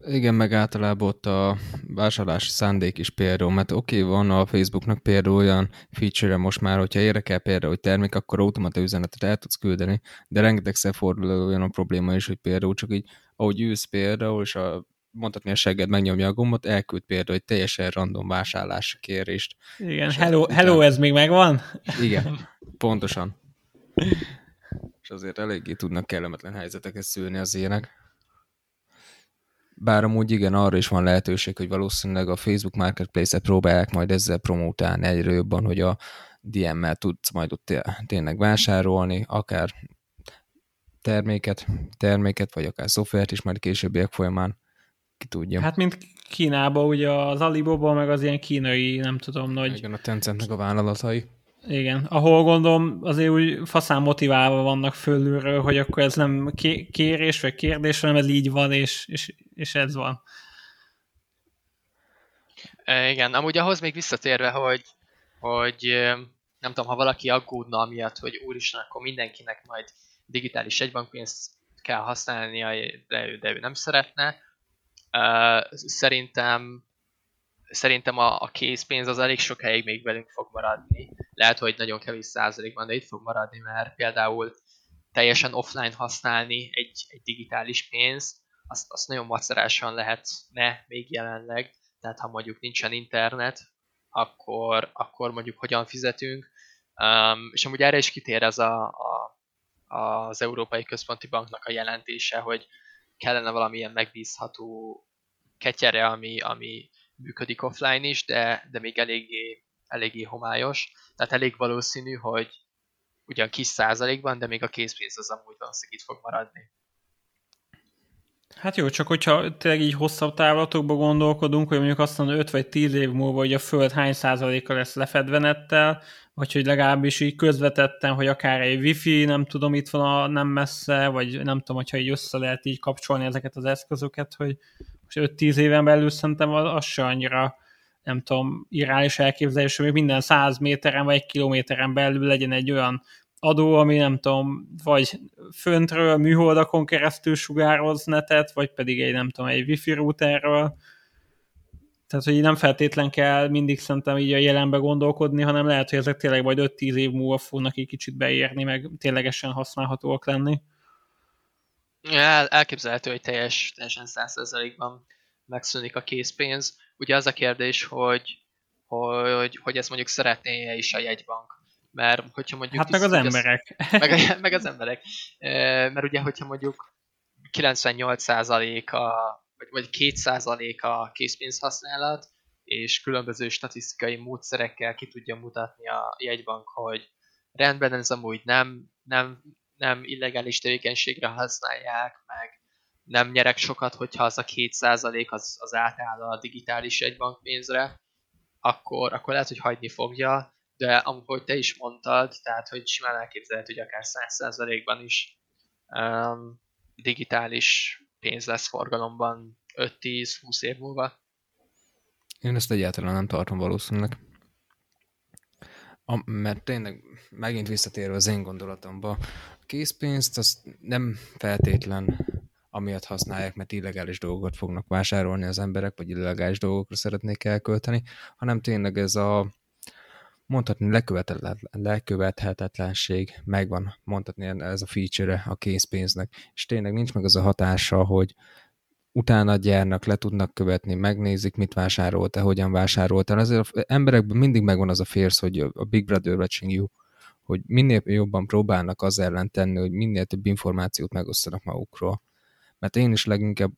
Igen, meg általában ott a vásárlási szándék is például, mert oké, okay, van a Facebooknak például olyan feature most már, hogyha érdekel például, hogy termék, akkor automata üzenetet el tudsz küldeni, de rengetegszer fordul olyan a probléma is, hogy például csak így, ahogy ülsz például, és a mondhatni a segged megnyomja a gombot, elküld például egy teljesen random vásárlási kérést. Igen, hello, hello, ez még megvan? Igen, <laughs> pontosan. És azért eléggé tudnak kellemetlen helyzeteket szülni az ilyenek. Bár amúgy igen, arra is van lehetőség, hogy valószínűleg a Facebook Marketplace-et próbálják majd ezzel promótálni egyre jobban, hogy a DM-mel tudsz majd ott tényleg vásárolni, akár terméket, terméket, vagy akár szoftvert is majd későbbiek folyamán, ki tudja. Hát mint Kínában, ugye az Alibaba, meg az ilyen kínai, nem tudom, nagy... Igen, a Tencentnek a vállalatai. Igen, ahol gondolom azért úgy faszán motiválva vannak fölülről, hogy akkor ez nem kérés vagy kérdés, hanem ez így van, és, és, és ez van. Igen, amúgy ahhoz még visszatérve, hogy, hogy nem tudom, ha valaki aggódna amiatt, hogy úristen, akkor mindenkinek majd digitális egybankpénzt kell használnia, de ő, de ő nem szeretne. Szerintem szerintem a, a készpénz az elég sokáig még velünk fog maradni. Lehet, hogy nagyon kevés százalékban, de itt fog maradni, mert például teljesen offline használni egy, egy digitális pénzt, azt, azt nagyon macerásan lehetne még jelenleg, tehát ha mondjuk nincsen internet, akkor, akkor mondjuk hogyan fizetünk. Um, és amúgy erre is kitér ez a, a, az Európai Központi Banknak a jelentése, hogy kellene valamilyen megbízható ketyere, ami, ami működik offline is, de, de még eléggé, eléggé homályos. Tehát elég valószínű, hogy ugyan kis százalékban, de még a készpénz az amúgy valószínűleg itt fog maradni. Hát jó, csak hogyha tényleg így hosszabb távlatokba gondolkodunk, hogy mondjuk azt mondja 5 vagy 10 év múlva, hogy a Föld hány százaléka lesz lefedve nettel, vagy hogy legalábbis így közvetettem, hogy akár egy wifi, nem tudom, itt van a nem messze, vagy nem tudom, hogyha így össze lehet így kapcsolni ezeket az eszközöket, hogy most 5-10 éven belül szerintem az, az se annyira nem tudom, irányos elképzelés, hogy minden 100 méteren vagy egy kilométeren belül legyen egy olyan adó, ami nem tudom, vagy föntről műholdakon keresztül sugároz netet, vagy pedig egy nem tudom, egy wifi routerről. Tehát, hogy nem feltétlen kell mindig szerintem így a jelenbe gondolkodni, hanem lehet, hogy ezek tényleg majd 5-10 év múlva fognak egy kicsit beérni, meg ténylegesen használhatóak lenni. El, elképzelhető, hogy teljes, teljesen 100%-ban megszűnik a készpénz. Ugye az a kérdés, hogy, hogy, hogy ezt mondjuk szeretné-e is a jegybank. Mert hogyha mondjuk... Hát meg az emberek. Az, <laughs> meg, meg az emberek. Mert ugye, hogyha mondjuk 98% a, vagy, vagy 2% a készpénz használat, és különböző statisztikai módszerekkel ki tudja mutatni a jegybank, hogy rendben ez amúgy nem, nem, nem illegális tevékenységre használják, meg nem nyerek sokat, hogyha az a 2% az, az átáll a digitális egybankpénzre, akkor, akkor lehet, hogy hagyni fogja, de ahogy te is mondtad, tehát hogy simán elképzelhető, hogy akár 100%-ban is um, digitális pénz lesz forgalomban 5-10-20 év múlva. Én ezt egyáltalán nem tartom valószínűleg. A, mert tényleg megint visszatérve az én gondolatomba, a készpénzt azt nem feltétlen amiatt használják, mert illegális dolgokat fognak vásárolni az emberek, vagy illegális dolgokra szeretnék elkölteni, hanem tényleg ez a mondhatni lekövethetetlenség megvan, mondhatni ez a feature a készpénznek, és tényleg nincs meg az a hatása, hogy utána gyárnak, le tudnak követni, megnézik, mit vásároltál, hogyan vásároltál. Azért az emberekben mindig megvan az a férsz, hogy a Big Brother watching you, hogy minél jobban próbálnak az ellen tenni, hogy minél több információt megosztanak magukról. Mert én is leginkább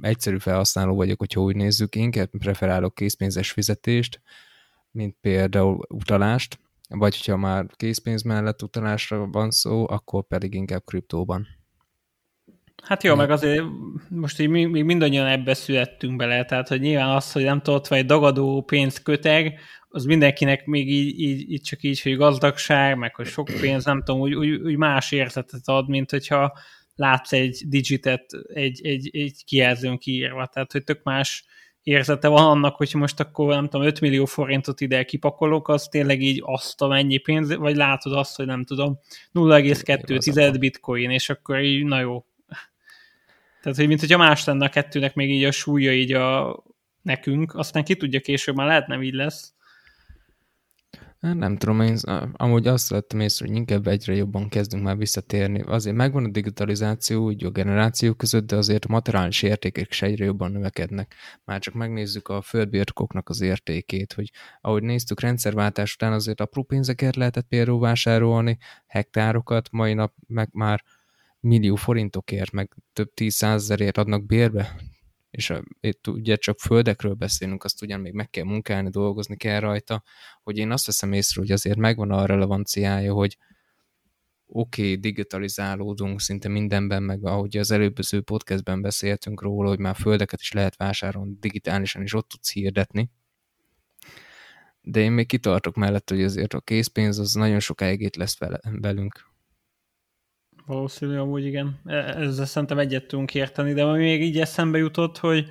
egyszerű felhasználó vagyok, hogyha úgy nézzük, inkább preferálok készpénzes fizetést, mint például utalást, vagy hogyha már készpénz mellett utalásra van szó, akkor pedig inkább kriptóban. Hát jó, meg azért most így mi, mi mindannyian ebbe születtünk bele, tehát hogy nyilván az, hogy nem tudott, vagy dagadó pénzköteg, az mindenkinek még így, így, így csak így, hogy gazdagság, meg hogy sok pénz, nem tudom, úgy, úgy, úgy más érzetet ad, mint hogyha látsz egy digitet egy, egy, egy kijelzőn kiírva, tehát hogy tök más érzete van annak, hogy most akkor nem tudom, 5 millió forintot ide kipakolok, az tényleg így azt a mennyi pénz, vagy látod azt, hogy nem tudom, 0,2 bitcoin, és akkor így, na jó. Tehát, hogy mint hogyha más lenne a kettőnek még így a súlya így a nekünk, aztán ki tudja később, már lehet nem így lesz. Hát nem tudom, én amúgy azt vettem észre, hogy inkább egyre jobban kezdünk már visszatérni. Azért megvan a digitalizáció úgy a generáció között, de azért a materiális értékek is egyre jobban növekednek. Már csak megnézzük a földbirtokoknak az értékét, hogy ahogy néztük rendszerváltás után azért apró pénzeket lehetett például vásárolni, hektárokat, mai nap meg már millió forintokért, meg több tízszázezerért adnak bérbe és itt ugye csak földekről beszélünk, azt ugyan még meg kell munkálni, dolgozni kell rajta, hogy én azt veszem észre, hogy azért megvan a relevanciája, hogy oké, okay, digitalizálódunk szinte mindenben, meg ahogy az előbböző podcastben beszéltünk róla, hogy már földeket is lehet vásárolni digitálisan, és ott tudsz hirdetni. De én még kitartok mellett, hogy azért a készpénz az nagyon sokáig itt lesz velünk. Valószínű, amúgy igen. E, ezzel szerintem egyet tudunk érteni, de ami még így eszembe jutott, hogy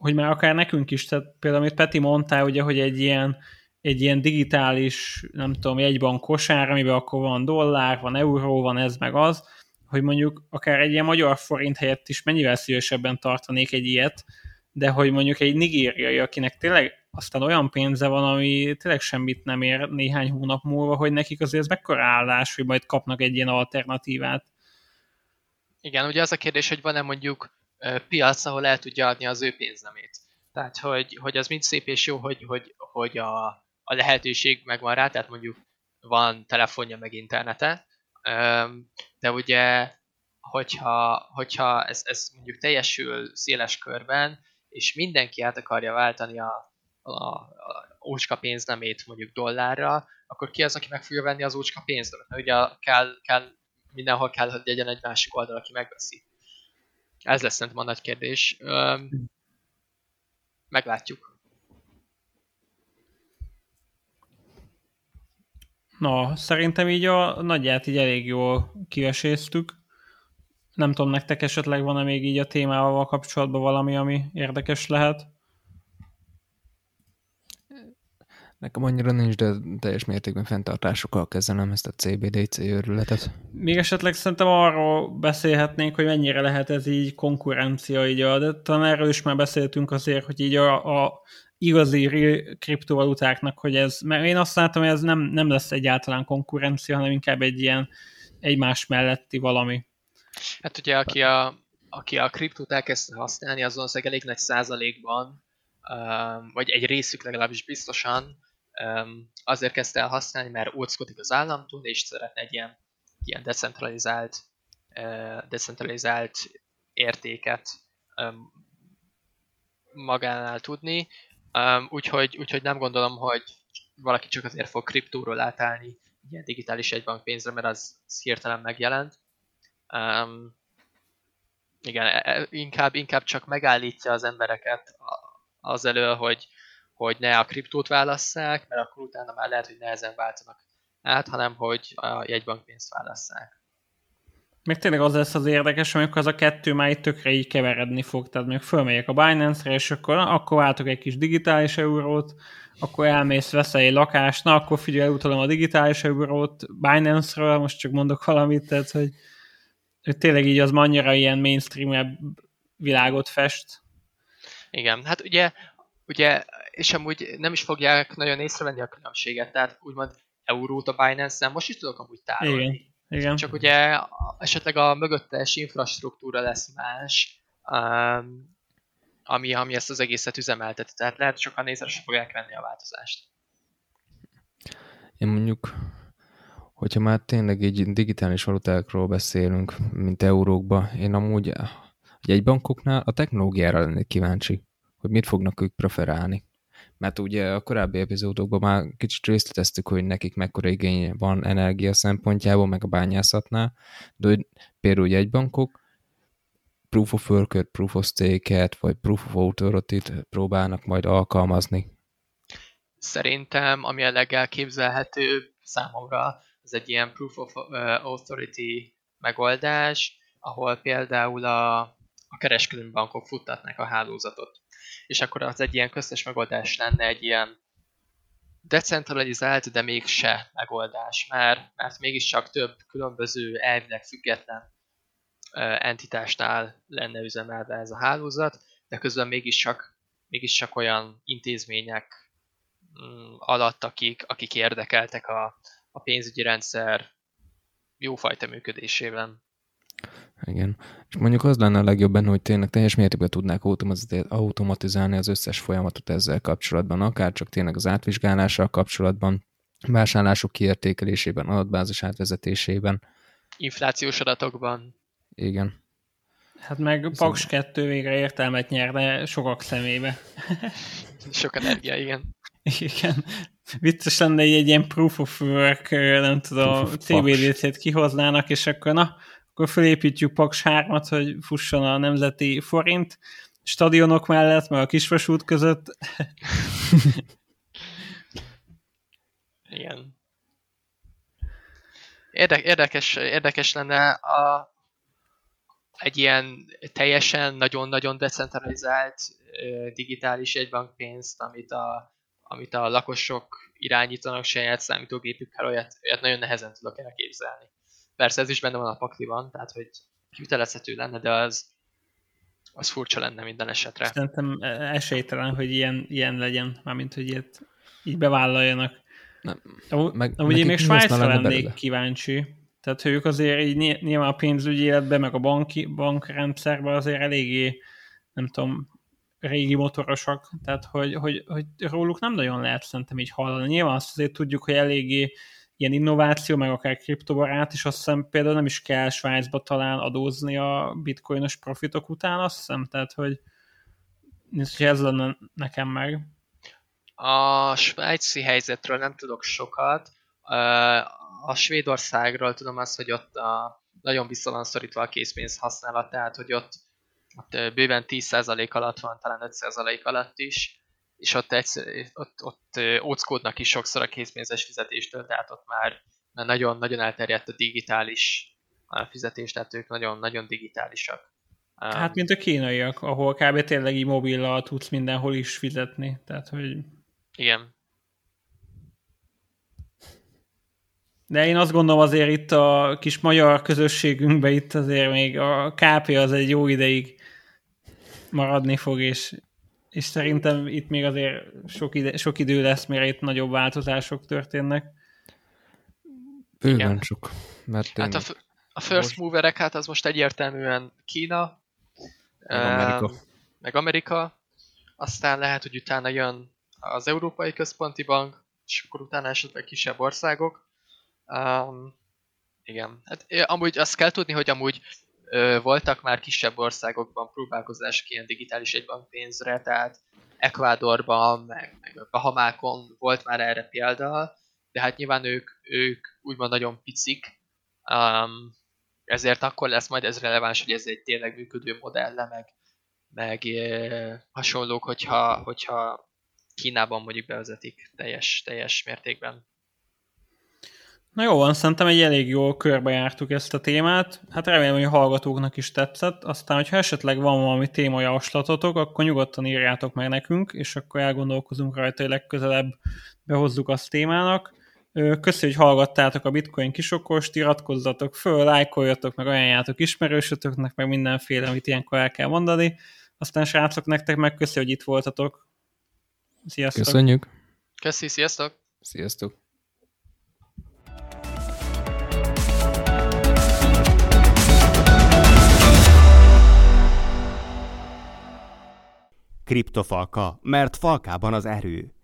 hogy már akár nekünk is, tehát például, amit Peti mondta, ugye, hogy egy ilyen, egy ilyen digitális, nem tudom, jegybank kosár, amiben akkor van dollár, van euró, van ez meg az, hogy mondjuk akár egy ilyen magyar forint helyett is mennyivel szívesebben tartanék egy ilyet, de hogy mondjuk egy nigériai, akinek tényleg aztán olyan pénze van, ami tényleg semmit nem ér néhány hónap múlva, hogy nekik azért ez mekkora állás, hogy majd kapnak egy ilyen alternatívát. Igen, ugye az a kérdés, hogy van-e mondjuk piac, ahol el tudja adni az ő pénznemét. Tehát, hogy, hogy az mind szép és jó, hogy, hogy, hogy a, a lehetőség megvan rá, tehát mondjuk van telefonja meg internete, de ugye, hogyha, hogyha ez, ez mondjuk teljesül széles körben, és mindenki át akarja váltani a, a, a ócska pénznemét mondjuk dollárra, akkor ki az, aki meg fogja venni az ócska pénznemet? Ugye kell, kell, mindenhol kell, hogy legyen egy másik oldal, aki megveszi. Ez lesz szerintem a nagy kérdés. Meglátjuk. Na, szerintem így a nagyját így elég jól kiveséztük. Nem tudom, nektek esetleg van-e még így a témával kapcsolatban valami, ami érdekes lehet? Nekem annyira nincs, de teljes mértékben fenntartásokkal kezelem ezt a CBDC őrületet. Még esetleg szerintem arról beszélhetnénk, hogy mennyire lehet ez így konkurencia, így a, de talán erről is már beszéltünk azért, hogy így a, a igazi kriptovalutáknak, hogy ez, mert én azt látom, hogy ez nem, nem lesz egyáltalán konkurencia, hanem inkább egy ilyen egymás melletti valami. Hát ugye, aki a, aki a kriptót elkezdte használni, azon az elég nagy százalékban, vagy egy részük legalábbis biztosan, azért kezdte el használni, mert óckodik az államtól, és szeretne egy ilyen, ilyen decentralizált, decentralizált értéket magánál tudni, úgyhogy, úgyhogy nem gondolom, hogy valaki csak azért fog kriptóról átállni ilyen digitális egybankpénzre, mert az, az hirtelen megjelent. Um, igen, e, e, inkább, inkább csak megállítja az embereket az elől, hogy, hogy ne a kriptót válasszák, mert akkor utána már lehet, hogy nehezen váltanak át, hanem hogy a jegybankpénzt válasszák. Még tényleg az lesz az érdekes, amikor az a kettő már itt tökre így keveredni fog, tehát még fölmegyek a Binance-re, és akkor, akkor váltok egy kis digitális eurót, akkor elmész, veszel egy lakást, na akkor figyelj, utalom a digitális eurót Binance-ről, most csak mondok valamit, tehát hogy, hogy tényleg így az annyira ilyen mainstream világot fest. Igen, hát ugye, ugye, és amúgy nem is fogják nagyon észrevenni a különbséget, tehát úgymond eurót a Binance-en most is tudok amúgy tárolni. Igen. Igen. Csak ugye esetleg a mögöttes infrastruktúra lesz más, um, ami, ami ezt az egészet üzemelteti. Tehát lehet, sokan nézre sem fogják venni a változást. Én mondjuk, hogyha már tényleg így digitális valutákról beszélünk, mint eurókba, én amúgy egy bankoknál a technológiára lennék kíváncsi, hogy mit fognak ők preferálni mert ugye a korábbi epizódokban már kicsit részleteztük, hogy nekik mekkora igény van energia szempontjából, meg a bányászatnál, de hogy például egy bankok proof of work proof of stake-et, vagy proof of authority próbálnak majd alkalmazni. Szerintem, ami a legelképzelhetőbb számomra, ez egy ilyen proof of authority megoldás, ahol például a, a kereskedelmi bankok futtatnak a hálózatot és akkor az egy ilyen köztes megoldás lenne egy ilyen decentralizált, de mégse megoldás, mert, mert mégiscsak több különböző elvileg független entitásnál lenne üzemelve ez a hálózat, de közben mégiscsak, mégiscsak olyan intézmények mm, alatt, akik, akik érdekeltek a, a pénzügyi rendszer jófajta működésében. Igen. És mondjuk az lenne a legjobb benne, hogy tényleg teljes mértékben tudnák automatizálni az összes folyamatot ezzel kapcsolatban, akár csak tényleg az átvizsgálással kapcsolatban, vásárlások kiértékelésében, adatbázis átvezetésében. Inflációs adatokban. Igen. Hát meg Paks 2 végre értelmet nyerne sokak szemébe. Sok energia, igen. Igen. Vicces lenne egy, egy ilyen proof of work, nem tudom, CBDC-t kihoznának, és akkor na, akkor felépítjük Paks 3 hogy fusson a nemzeti forint stadionok mellett, meg a kisvasút között. <laughs> Igen. Érde- érdekes, érdekes lenne a, egy ilyen teljesen nagyon-nagyon decentralizált digitális egybankpénzt, amit a, amit a lakosok irányítanak saját számítógépükkel, olyat, olyat nagyon nehezen tudok elképzelni. Persze ez is benne van a pakliban, tehát hogy kivitelezhető lenne, de az, az furcsa lenne minden esetre. Szerintem esélytelen, hogy ilyen, ilyen legyen, mármint hogy ilyet így bevállaljanak. Nem. Amúgy, meg, amúgy én még Svájcra lennék belőle. kíváncsi. Tehát ők azért így nyilván a pénzügyi életben, meg a banki, bankrendszerben azért eléggé, nem tudom, régi motorosak, tehát hogy, hogy, hogy róluk nem nagyon lehet szerintem így hallani. Nyilván azt azért tudjuk, hogy eléggé ilyen innováció, meg akár kriptobarát is, azt hiszem például nem is kell Svájcba talán adózni a bitcoinos profitok után, azt hiszem, tehát hogy ez lenne nekem meg. A svájci helyzetről nem tudok sokat. A Svédországról tudom azt, hogy ott a, nagyon vissza van a készpénz használat, tehát hogy ott, ott bőven 10% alatt van, talán 5% alatt is, és ott, egy, ott, ott óckódnak is sokszor a készpénzes fizetéstől, tehát ott már nagyon, nagyon elterjedt a digitális fizetés, tehát ők nagyon, nagyon digitálisak. Hát, mint a kínaiak, ahol kb. tényleg így mobillal tudsz mindenhol is fizetni, tehát, hogy... Igen. De én azt gondolom azért itt a kis magyar közösségünkben itt azért még a KP az egy jó ideig maradni fog, és és szerintem itt még azért sok, ide, sok idő lesz, mire itt nagyobb változások történnek. Bőven sok. Mert hát a, a first moverek, hát az most egyértelműen Kína, meg Amerika. Um, meg Amerika, aztán lehet, hogy utána jön az Európai Központi Bank, és akkor utána esetleg kisebb országok. Um, igen, hát amúgy azt kell tudni, hogy amúgy voltak már kisebb országokban próbálkozások ilyen digitális egybankpénzre, tehát Ecuadorban, meg, meg Bahamákon volt már erre példa, de hát nyilván ők, ők úgymond nagyon picik, um, ezért akkor lesz majd ez releváns, hogy ez egy tényleg működő modelle, meg, meg e, hasonlók, hogyha, hogyha Kínában mondjuk bevezetik teljes, teljes mértékben. Na jó van, szerintem egy elég jól körbejártuk ezt a témát. Hát remélem, hogy a hallgatóknak is tetszett. Aztán, hogyha esetleg van valami témajavaslatotok, akkor nyugodtan írjátok meg nekünk, és akkor elgondolkozunk rajta, hogy legközelebb behozzuk azt témának. Köszönjük, hogy hallgattátok a Bitcoin kisokost, iratkozzatok föl, lájkoljatok, meg ajánljátok ismerősötöknek, meg mindenféle, amit ilyenkor el kell mondani. Aztán srácok, nektek meg köszönjük, hogy itt voltatok. Sziasztok! Köszönjük! Köszi, sziasztok! Sziasztok! Kriptofalka, mert falkában az erő.